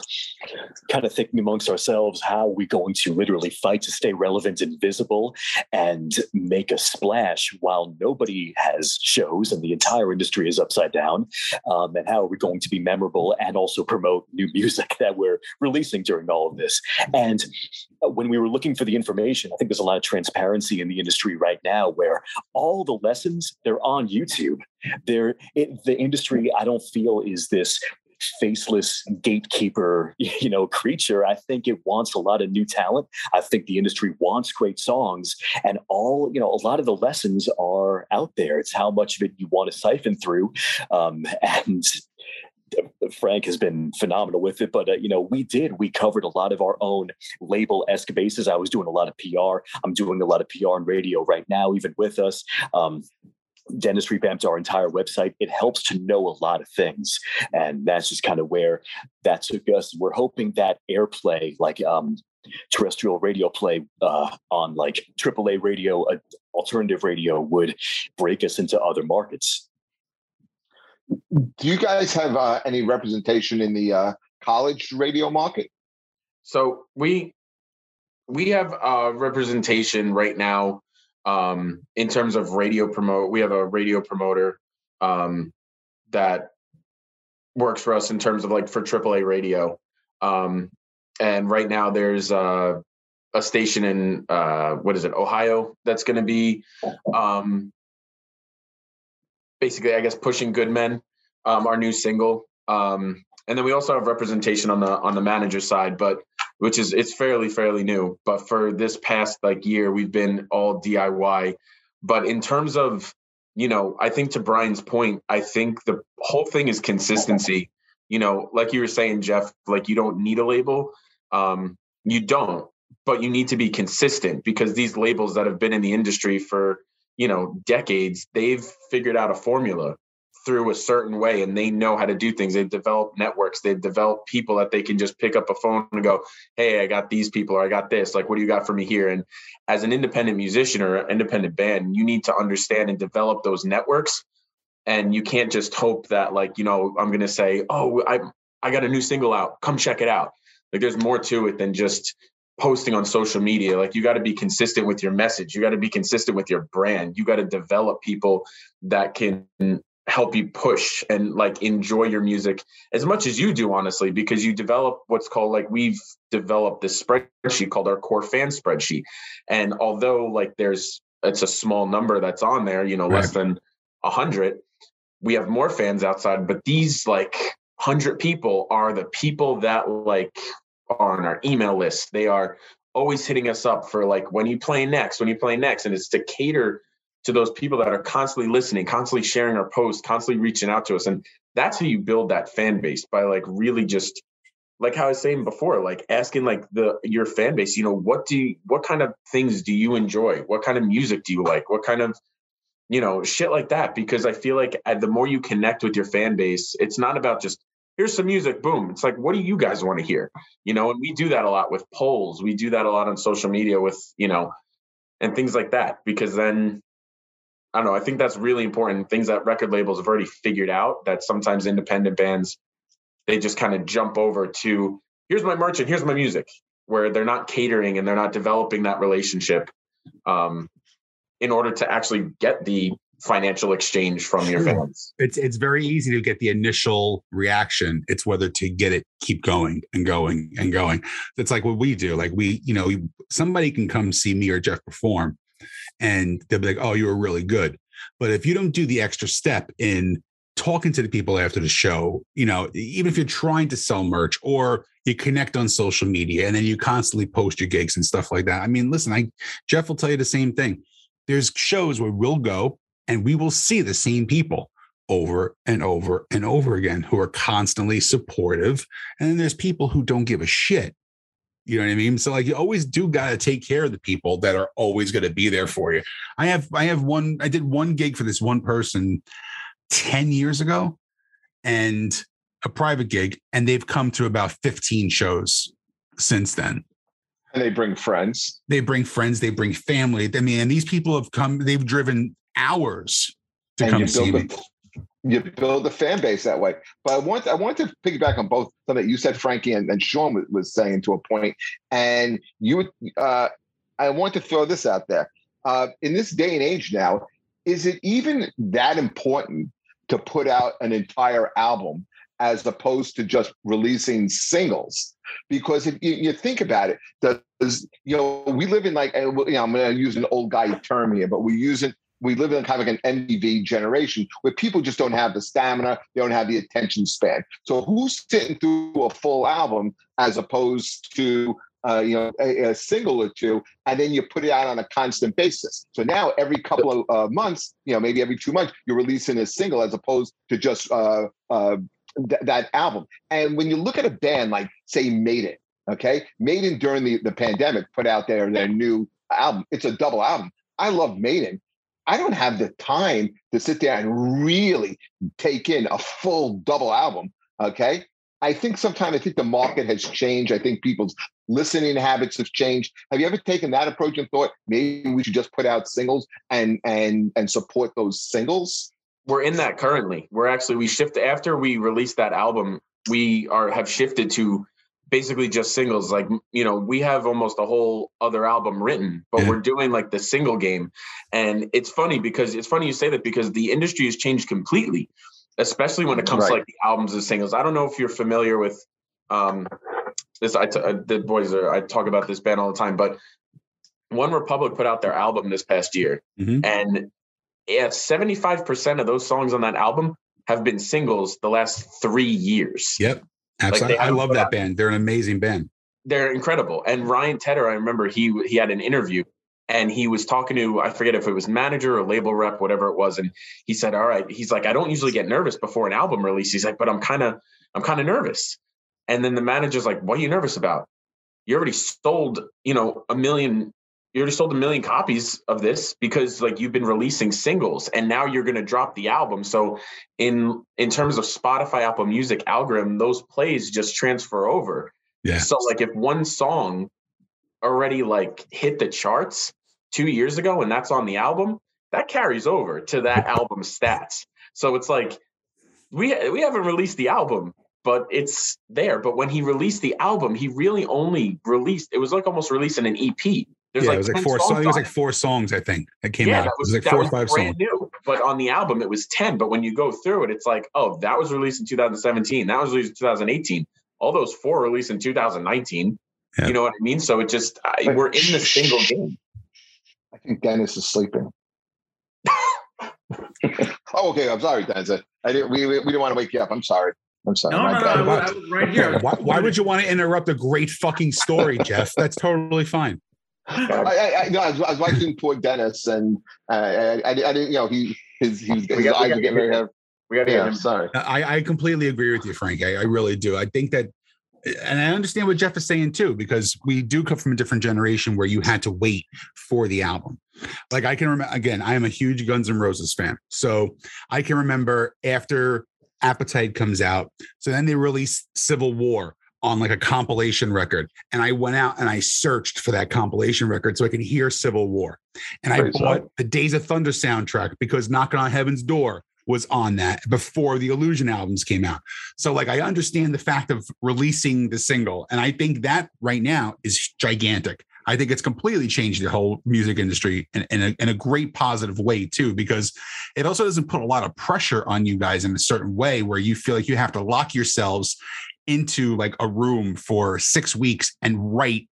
kind of thinking amongst ourselves, how are we going to literally fight to stay relevant and visible and make a splash while nobody has shows and the entire industry is upside down? Um, and how are we going to be memorable and also promote new <laughs> music that we're releasing during all of this. And uh, when we were looking for the information, I think there's a lot of transparency in the industry right now where all the lessons they're on YouTube. They're it, the industry I don't feel is this faceless gatekeeper, <laughs> you know, creature. I think it wants a lot of new talent. I think the industry wants great songs, and all you know, a lot of the lessons are out there. It's how much of it you want to siphon through, um, <laughs> and Frank has been phenomenal with it, but uh, you know, we did. We covered a lot of our own label esque bases. I was doing a lot of PR. I'm doing a lot of PR and radio right now, even with us. Um, Dennis revamped our entire website. It helps to know a lot of things, and that's just kind of where that took us. We're hoping that airplay, like um, terrestrial radio play uh, on like AAA radio, uh, alternative radio, would break us into other markets. Do you guys have uh, any representation in the uh, college radio market? So we we have uh, representation right now um, in terms of radio promote. We have a radio promoter um, that works for us in terms of like for AAA radio. Um, and right now there's uh, a station in uh, what is it, Ohio, that's going to be um, basically, I guess, pushing Good Men, um, our new single. Um, and then we also have representation on the on the manager side, but which is it's fairly fairly new. But for this past like year, we've been all DIY. But in terms of you know, I think to Brian's point, I think the whole thing is consistency. You know, like you were saying, Jeff, like you don't need a label. Um, you don't, but you need to be consistent because these labels that have been in the industry for you know decades they've figured out a formula through a certain way and they know how to do things. They've developed networks. They've developed people that they can just pick up a phone and go hey i got these people or i got this. Like what do you got for me here? And as an independent musician or independent band you need to understand and develop those networks. And you can't just hope that like you know i'm going to say oh i i got a new single out. Come check it out. Like there's more to it than just posting on social media like you got to be consistent with your message. You got to be consistent with your brand. You got to develop people that can help you push and like enjoy your music as much as you do honestly because you develop what's called like we've developed this spreadsheet called our core fan spreadsheet. And although like there's it's a small number that's on there you know right. less than a hundred we have more fans outside but these like 100 people are the people that like on our email list. They are always hitting us up for like when you play next, when you play next, and it's to cater to those people that are constantly listening, constantly sharing our posts, constantly reaching out to us, and that's how you build that fan base by like really just like how I was saying before, like asking like the your fan base, you know, what do you, what kind of things do you enjoy? What kind of music do you like? What kind of you know shit like that? Because I feel like uh, the more you connect with your fan base, it's not about just here's some music boom. It's like what do you guys want to hear? You know and we do that a lot with polls. We do that a lot on social media with you know and things like that because then i don't know i think that's really important things that record labels have already figured out that sometimes independent bands they just kind of jump over to here's my merch and here's my music where they're not catering and they're not developing that relationship um, in order to actually get the financial exchange from your fans. It's it's very easy to get the initial reaction. It's whether to get it keep going and going and going. It's like what we do. Like we, you know, somebody can come see me or Jeff perform and they'll be like, "Oh, you were really good." But if you don't do the extra step in talking to the people after the show, you know, even if you're trying to sell merch or you connect on social media and then you constantly post your gigs and stuff like that. I mean, listen, I Jeff will tell you the same thing. There's shows where we'll go and we will see the same people over and over and over again who are constantly supportive. And then there's people who don't give a shit. You know what I mean? So like you always do got to take care of the people that are always going to be there for you. I have I have one I did one gig for this one person 10 years ago and a private gig and they've come to about 15 shows since then. And they bring friends. They bring friends, they bring family. I mean, and these people have come they've driven hours to and come see me. you build the fan base that way. But I want I want to piggyback on both something that you said, Frankie, and, and Sean was, was, saying to a point. And you, uh, I want to throw this out there. Uh, in this day and age now, is it even that important to put out an entire album as opposed to just releasing singles? Because if you, think about it, does you know we live in like you know I'm going to use an old guy term here, but we use it we live in kind of like an MTV generation where people just don't have the stamina, they don't have the attention span. So who's sitting through a full album as opposed to uh, you know a, a, single or two, and then you put it out on a constant basis. So now every couple of uh, months, you know, maybe every two months, you're releasing a single as opposed to just uh, uh th- that album. And when you look at a band like say Maiden, okay, Maiden during the, the pandemic put out their their new album. It's a double album. I love Maiden. I don't have the time to sit there and really take in a full double album. Okay. I think sometimes I think the market has changed. I think people's listening habits have changed. Have you ever taken that approach and thought maybe we should just put out singles and and and support those singles? We're in that currently. We're actually we shift after we released that album. We are have shifted to basically just singles. Like, you know, we have almost a whole other album written, but yeah. we're doing like the single game. And it's funny because it's funny you say that because the industry has changed completely, especially when it comes right. to like the albums and singles. I don't know if you're familiar with um this I t- uh, the boys are I talk about this band all the time, but OneRepublic put out their album this past year, mm-hmm. and yeah, 75% of those songs on that album have been singles the last three years. Yep. Absolutely. Like I love that band. They're an amazing band. They're incredible. And Ryan Tedder, I remember he he had an interview and he was talking to I forget if it was manager or label rep, whatever it was, and he said, "All right." He's like, "I don't usually get nervous before an album release." He's like, "But I'm kind of I'm kind of nervous." And then the manager's like, "What are you nervous about? You already sold, you know, a million you already sold a million copies of this because like you've been releasing singles and now you're going to drop the album. So in in terms of spotify apple music algorithm those plays just transfer over. Yeah. So like if one song already like hit the charts two years ago and that's on the album that carries over to that <laughs> album stats. So it's like we we haven't released the album but it's there. But when he released the album he really only released it was like almost releasing an ep there's yeah, like it was like four songs. It was like four songs, I think, that came yeah, out. That was, it was like four or five songs. New. But on the album, it was 10. But when you go through it, it's like, oh, that was released in 2017. That was released in 2018. All those four released in 2019. Yeah. You know what I mean? So it just, I, we're in the single game. I think Dennis is sleeping. <laughs> oh, okay. I'm sorry, Dennis. I didn't, we, we, we didn't want to wake you up. I'm sorry. I'm sorry. No, no, no, I was, I was right here. Why, why, would you want to interrupt a great fucking story, Jeff? That's totally fine. I, I, no, I, was, I was watching poor Dennis, and uh, I, I, I, didn't, you know, he his, his, his got, eyes are getting ready to. We got to yeah, Sorry. I, I completely agree with you, Frank. I, I really do. I think that, and I understand what Jeff is saying too, because we do come from a different generation where you had to wait for the album. Like I can remember, again, I am a huge Guns N' Roses fan, so I can remember after Appetite comes out, so then they release Civil War on like a compilation record. And I went out and I searched for that compilation record so I could hear Civil War. And I bought the Days of Thunder soundtrack because Knocking on Heaven's Door was on that before the Illusion albums came out. So like I understand the fact of releasing the single. And I think that right now is gigantic. I think it's completely changed the whole music industry in, in, a, in a great positive way too, because it also doesn't put a lot of pressure on you guys in a certain way where you feel like you have to lock yourselves into like a room for six weeks and write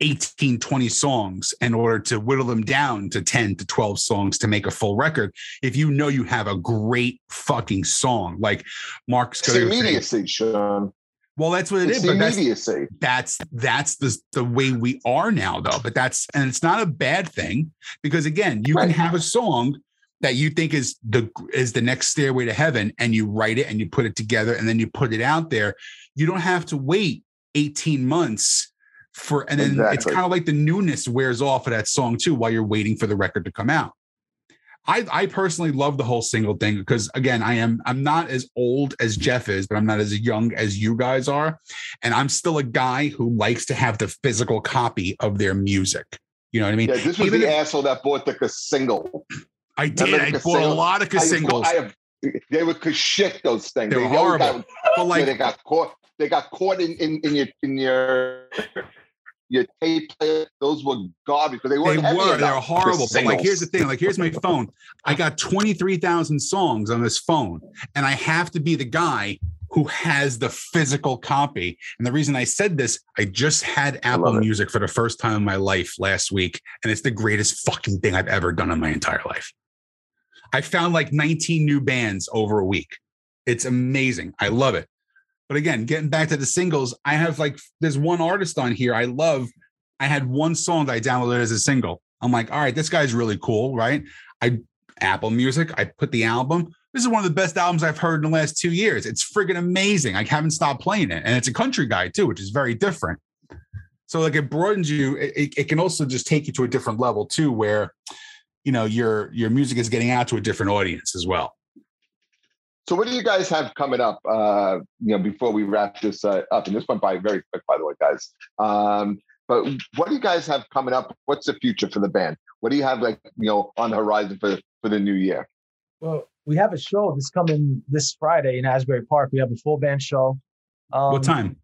18 20 songs in order to whittle them down to 10 to 12 songs to make a full record if you know you have a great fucking song like mark's it's immediacy sean well that's what it it's is. but immediacy. That's, that's that's the the way we are now though but that's and it's not a bad thing because again you right. can have a song that you think is the is the next stairway to heaven and you write it and you put it together and then you put it out there you don't have to wait 18 months for and then exactly. it's kind of like the newness wears off of that song too while you're waiting for the record to come out I, I personally love the whole single thing because again, I am I'm not as old as Jeff is, but I'm not as young as you guys are, and I'm still a guy who likes to have the physical copy of their music. You know what I mean? Yeah, this was Even the if, asshole that bought the single. I did. I bought a lot of singles. I, have, they were shit those things. They were they horrible. Got, but like, they got caught. They got caught in, in, in your in your your tape player. Those were garbage, but they weren't. They were. They were horrible. But like, here's the thing. Like, here's my phone. I got twenty three thousand songs on this phone, and I have to be the guy who has the physical copy. And the reason I said this, I just had Apple. Music for the first time in my life last week, and it's the greatest fucking thing I've ever done in my entire life. I found like 19 new bands over a week. It's amazing. I love it. But again, getting back to the singles, I have like there's one artist on here I love. I had one song that I downloaded as a single. I'm like, all right, this guy's really cool, right? I Apple Music, I put the album. This is one of the best albums I've heard in the last two years. It's friggin' amazing. I haven't stopped playing it. And it's a country guy too, which is very different. So like it broadens you, it, it- it can also just take you to a different level too, where you know your your music is getting out to a different audience as well. So what do you guys have coming up? Uh, you know, before we wrap this uh, up, and this went by very quick, by the way, guys. Um, but what do you guys have coming up? What's the future for the band? What do you have like you know on the horizon for for the new year? Well, we have a show this coming this Friday in Asbury Park. We have a full band show. Um, what time?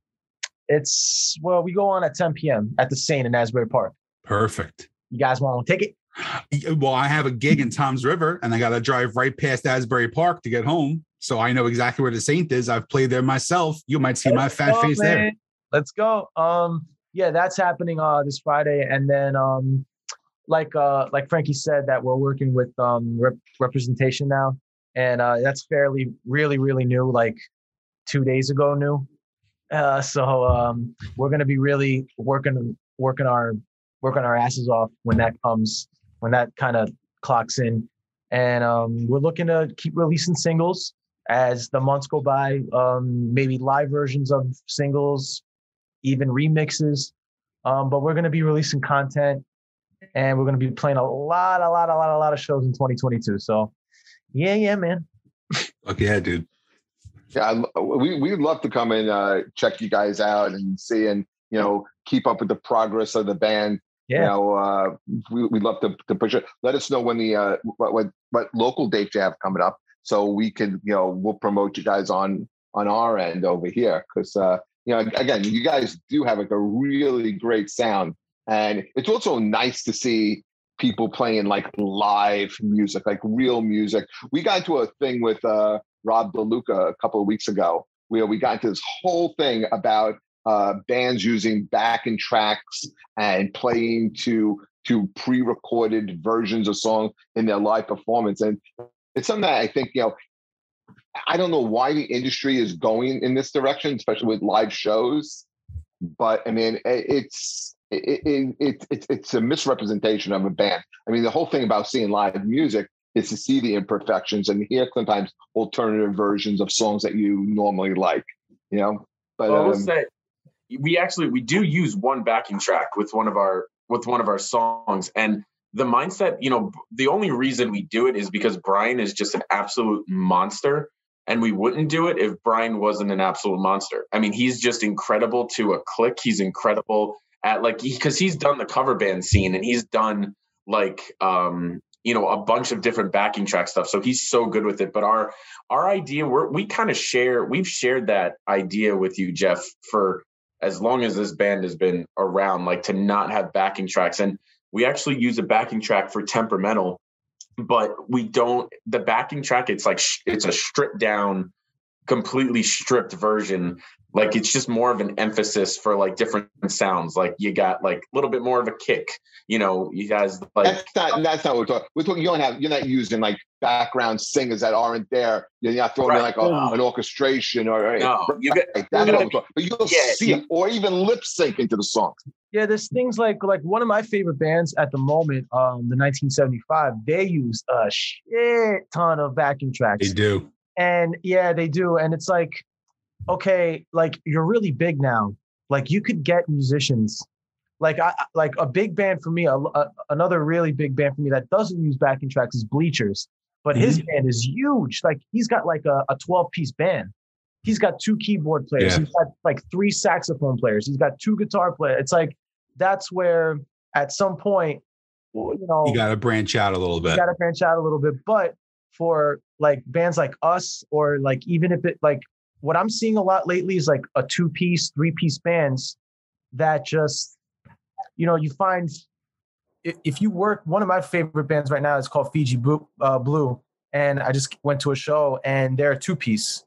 It's well, we go on at 10 p.m. at the Saint in Asbury Park. Perfect. You guys want to take it? Well, I have a gig in Tom's River and I got to drive right past Asbury Park to get home. So I know exactly where the Saint is. I've played there myself. You might see my Let's fat go, face there. Let's go. Um, yeah, that's happening uh this Friday, and then um, like uh like Frankie said, that we're working with um rep- representation now, and uh that's fairly really really new, like two days ago new. Uh, so um, we're gonna be really working working our working our asses off when that comes when that kind of clocks in, and um, we're looking to keep releasing singles as the months go by. Um, maybe live versions of singles, even remixes. Um, but we're going to be releasing content, and we're going to be playing a lot, a lot, a lot, a lot of shows in 2022. So, yeah, yeah, man. Fuck yeah, dude. Yeah, I, we we'd love to come and uh, check you guys out and see and you know keep up with the progress of the band. You Yeah. know, uh, we, we'd love to, to push it. Let us know when the uh, what, what what local dates you have coming up, so we can you know we'll promote you guys on on our end over here because uh, you know again you guys do have like a really great sound, and it's also nice to see people playing like live music, like real music. We got into a thing with uh, Rob DeLuca a couple of weeks ago where we got into this whole thing about uh, bands using backing tracks and playing to to pre-recorded versions of songs in their live performance, and it's something that I think you know. I don't know why the industry is going in this direction, especially with live shows. But I mean, it- it's it, it, it, it's it's a misrepresentation of a band. I mean, the whole thing about seeing live music is to see the imperfections and hear sometimes alternative versions of songs that you normally like. You know, but Well, I will um, say we actually we do use one backing track with one of our with one of our songs. And the mindset you know the only reason we do it is because brian is just an absolute monster. And we wouldn't do it if brian wasn't an absolute monster. I mean he's just incredible to a click. He's incredible at like because he's done the cover band scene and he's done like um you know a bunch of different backing track stuff. So he's so good with it. But our our idea we're, we kind of share we've shared that idea with you jeff for as long as this band has been around like to not have backing tracks. And we actually use a backing track for temperamental but we don't the backing track it's like it's a stripped down completely stripped version like it's just more of an emphasis for like different sounds like you got like a little bit more of a kick you know you guys like that's not that's not what we're talking. We're talking. You don't have. You're not using like background singers that aren't there. You're not throwing Right. like a, an orchestration or no you got Right, that's you what gotta we're talking. But you'll Yeah, see you- it or even lip sync into the song. Yeah, there's things like like one of my favorite bands at the moment, um, the 1975. They use a shit ton of backing tracks. They do. And yeah, they do. And it's like, okay, like you're really big now. Like you could get musicians. Like I like a big band for me. A, a- another really big band for me that doesn't use backing tracks is Bleachers, but his mm-hmm. band is huge. Like he's got like a, a 12 piece band. He's got two keyboard players. Yeah. He's got like three saxophone players. He's got two guitar players. It's like that's where at some point, you know, You got to branch out a little you bit. got to branch out a little bit. But for like bands like us, or like even if it like what I'm seeing a lot lately is like a two piece, three piece bands that just, you know, you find if you work, one of my favorite bands right now is called Fiji Blue, uh, Blue. And I just went to a show and they're a two piece.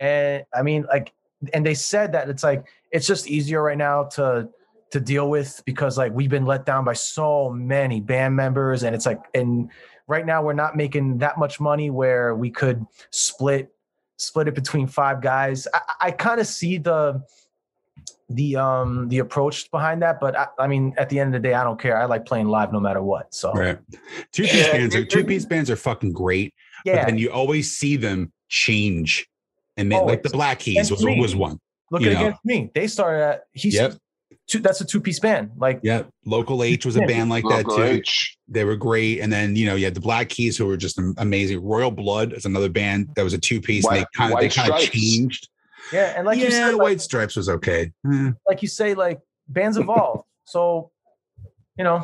And I mean, like, and they said that it's like it's just easier right now to to deal with because like we've been let down by so many band members, and it's like, and right now we're not making that much money where we could split split it between five guys. I, I kind of see the the um the approach behind that but I, I mean at the end of the day i don't care i like playing live no matter what so Right. Two piece Yeah, bands are two piece bands are fucking great, but yeah then you always see them change. And they, Oh, like the Black Keys was, me. was one. look at know. against me they started at he's Yep. Two that's a two-piece band like Yeah. Local H was a band like that too. H. They were great. And then, you know, you had the Black Keys who were just amazing. Royal Blood is another band that was a two piece. they kind of they kind of changed. yeah and like yeah, you said like, White Stripes was okay. Eh. like you say like bands evolve so you know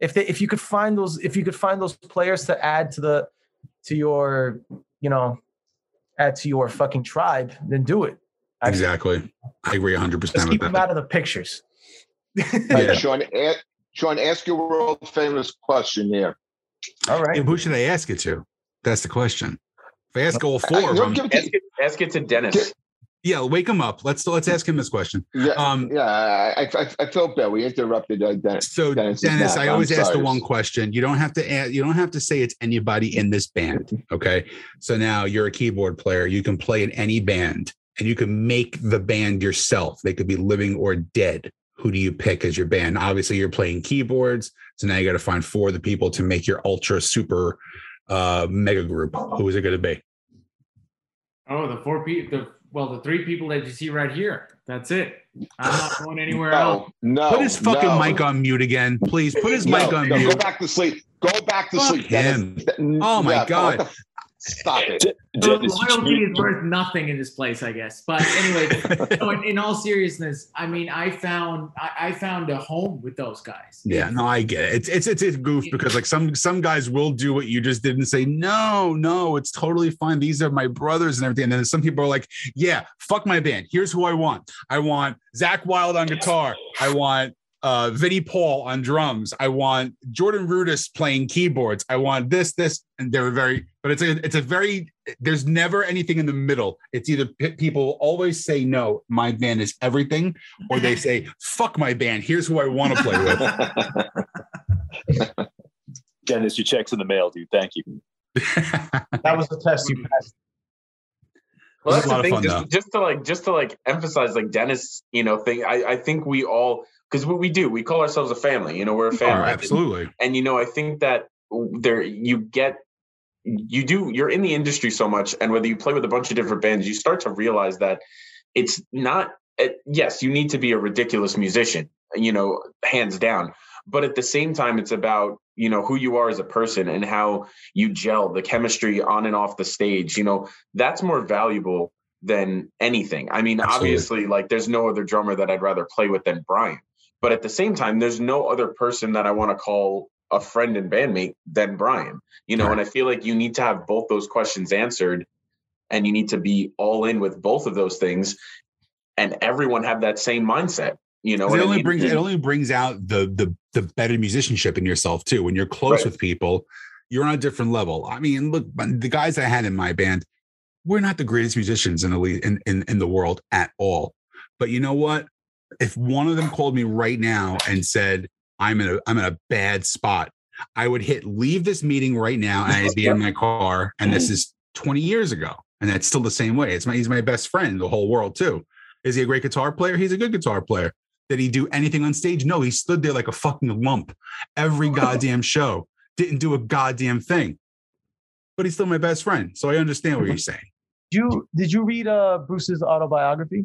if they if you could find those if you could find those players to add to the to your you know add to your fucking tribe then do it I- Exactly. I agree 100% just with keep them that. out of the pictures Hey, Yeah. Sean, a- Sean, ask your world famous question here. all right And who should I ask it to? That's the question. If I ask all four of them, it Ask to- it, ask it to Dennis. yeah, wake him up. Let's let's ask him this question. yeah, Um, yeah. I, I, I felt bad. We interrupted uh, Dennis. So Dennis Dennis. I always I'm ask the one question. You don't have to ask, you don't have to say it's anybody in this band. Okay. So now you're a keyboard player. You can play in any band and you can make the band yourself. They could be living or dead. Who do you pick as your band? Obviously, you're playing keyboards. So now you got to find four of the people to make your ultra super uh mega group. Who is it going to be? Oh, the four people. The well, the three people that you see right here. That's it. I'm not going <sighs> anywhere No, else. no. Put his fucking no. mic on mute again, please. Put his No, mic on no, Go back to sleep. Go back to Fuck sleep. Dennis. Oh my Yeah, God. What the- Stop it. De- So Dennis, loyalty cheat. is worth nothing in this place, I guess. But anyway, <laughs> no, in, in all seriousness, I mean, I found I, I found a home with those guys. Yeah, no, I get it. It's it's it's a goof because like some some guys will do what you just did and say, no, no, it's totally fine. These are my brothers and everything. And then some people are like, yeah, fuck my band. Here's who I want. I want Zakk Wylde on guitar. I want uh Vinnie Paul on drums. I want Jordan Rudess playing keyboards. I want this, this, and they're very, but it's a it's a very there's never anything in the middle. It's either p- people always say no, my band is everything, or they say, <laughs> fuck my band. Here's who I want to play with. <laughs> Dennis, your check's in the mail, dude. Thank you. <laughs> that was the test you passed Well, that's a lot the of thing. fun, just, just to like, just to like emphasize, like Dennis, you know, thing. I, I think we all, because what we do, we call ourselves a family. You know, we're a Oh, family. absolutely. and you know i think that there you get you do you're in the industry so much and whether you play with a bunch of different bands you start to realize that it's not it, yes you need to be a ridiculous musician you know hands down but at the same time it's about you know who you are as a person and how you gel the chemistry on and off the stage you know that's more valuable than anything i mean Absolutely. obviously like there's no other drummer that i'd rather play with than brian but at the same time there's no other person that i want to call a friend and bandmate than brian you know Right. and i feel like you need to have both those questions answered and you need to be all in with both of those things and everyone have that same mindset you know it what I only mean? brings it only brings out the the the better musicianship in yourself too. When you're close Right. with people, you're on a different level. I mean, look, the guys I had in my band, we're not the greatest musicians in the in, in in the world at all. But you know what? If one of them called me right now and said, "I'm in a I'm in a bad spot," I would hit leave this meeting right now and I'd be in my car. And this is 20 years ago, and that's still the same way. It's my he's my best friend the whole world too. Is he a great guitar player? He's a good guitar player. Did he do anything on stage? No, he stood there like a fucking lump every goddamn show. Didn't do a goddamn thing. But he's still my best friend. So I understand what you're saying. Did you did you read uh Bruce's autobiography?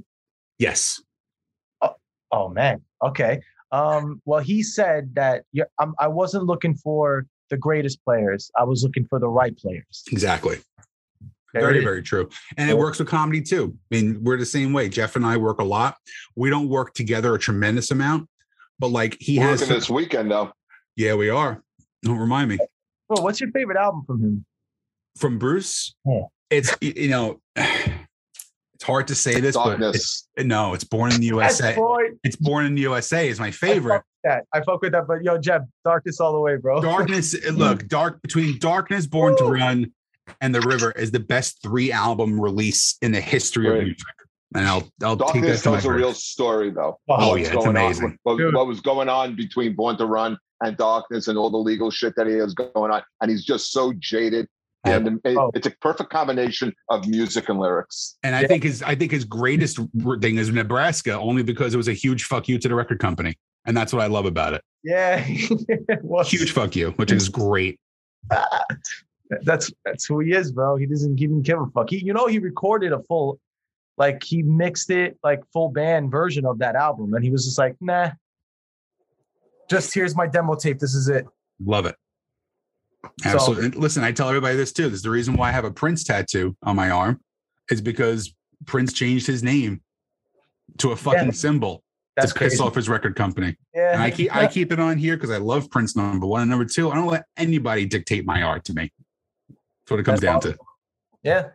Yes. Oh man. Okay. Um, well, he said that yeah, I'm, I wasn't looking for the greatest players. I was looking for the right players. Exactly. There very, very true. And it works with comedy too. I mean, we're the same way. Jeff and I work a lot. We don't work together a tremendous amount, but like he We're has. working this weekend though. yeah, we are. Don't remind me. Well, what's your favorite album from him? From Bruce, Yeah. it's, you know, <sighs> it's hard to say this, but it's, no, it's Born in the USA. boy. It's Born in the USA is my I favorite. fuck that. I fuck with that. But yo, Jeff, darkness all the way, bro. darkness eh, <laughs> look dark between darkness born to run and The River is the best three album release in the history of music. And I'll I'll take that Darkness to tells a grave. real story, though. Oh, What's yeah, it's amazing. what, what was going on between Born to Run and Darkness and all the legal shit that he has going on, and he's just so jaded. Yep. And it- Oh. it's a perfect combination of music and lyrics. And I Yeah. think his I think his greatest thing is Nebraska, only because it was a huge fuck you to the record company, and that's what I love about it. Yeah, <laughs> it was. Huge fuck you, which is great. Ah, that's that's who he is, bro. He doesn't even give a fuck. He, you know, he recorded a full, like he mixed it like full band version of that album, and he was just like, nah. Just here's my demo tape. This is it. Love it. So- Absolutely. And listen, I tell everybody this too. This is the reason why I have a Prince tattoo on my arm, is because Prince changed his name to a fucking symbol That's to piss off his record company. Yeah, And I keep I keep it on here because I love Prince number one and number two. I don't let anybody dictate my art to me. That's what it comes That's down awesome. to. yeah.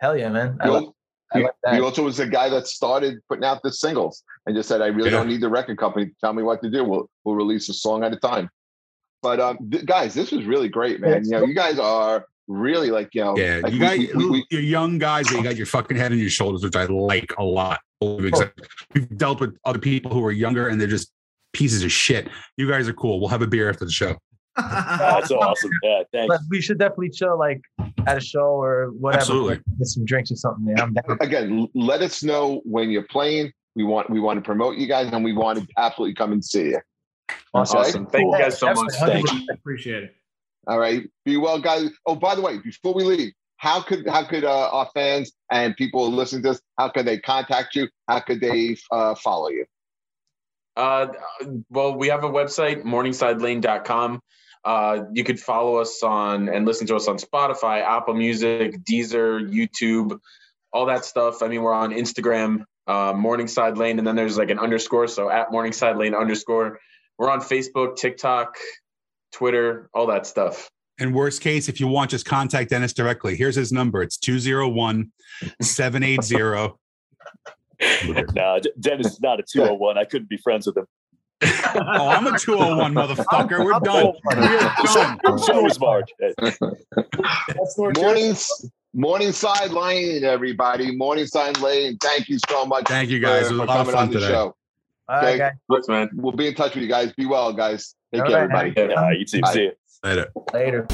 Hell yeah, man. I He, I he- like he also was the guy that started putting out the singles and just said, "I really Yeah. don't need the record company to tell me what to do. We'll we'll release a song at a time." But um, th- guys, this was really great, man. You know, you guys are really like you know, Yeah, like you we- got we- we- we- you're young guys, but you got your fucking head on your shoulders, which I like a lot. We've dealt with other people who are younger and they're just pieces of shit. You guys are cool. We'll have a beer after the show. That's awesome. <laughs> Yeah, thanks. But we should definitely chill like at a show or whatever. Absolutely. get some drinks or something. Man. I'm down. again, let us know when you're playing. We want we want to promote you guys, and we want to absolutely come and see you. Awesome. Awesome. Thank you guys so much. Absolutely. Thank you. Appreciate it. All right, be well, guys. Oh, by the way, before we leave, how could how could uh, our fans and people listening to this, how could they contact you? How could they uh, follow you? Uh, well, we have a website, morningsidelane.com. Uh, you could follow us on and listen to us on Spotify, Apple Music, Deezer, YouTube, all that stuff. I mean, we're on Instagram, uh, Morningside Lane, and then there's like an underscore. So at Morningside Lane underscore. We're on Facebook, TikTok, Twitter, all that stuff. In worst case, if you want, just contact Dennis directly. Here's his number. It's 201 780. <laughs> No, Dennis is not a 201. I couldn't be friends with him. <laughs> Oh, I'm a 201 motherfucker. We're done. We're <laughs> done. So is Mark. Hey, That's Morning, Jersey. Morningside Lane, everybody. Morningside Lane. Thank you so much. Thank you guys. It for, was a lot of coming fun on the today. show. All right, Okay. guys. Thanks, man. We'll be in touch with you guys. Be well, guys. Take All care, right. everybody. uh, you too. See you. Later. Later.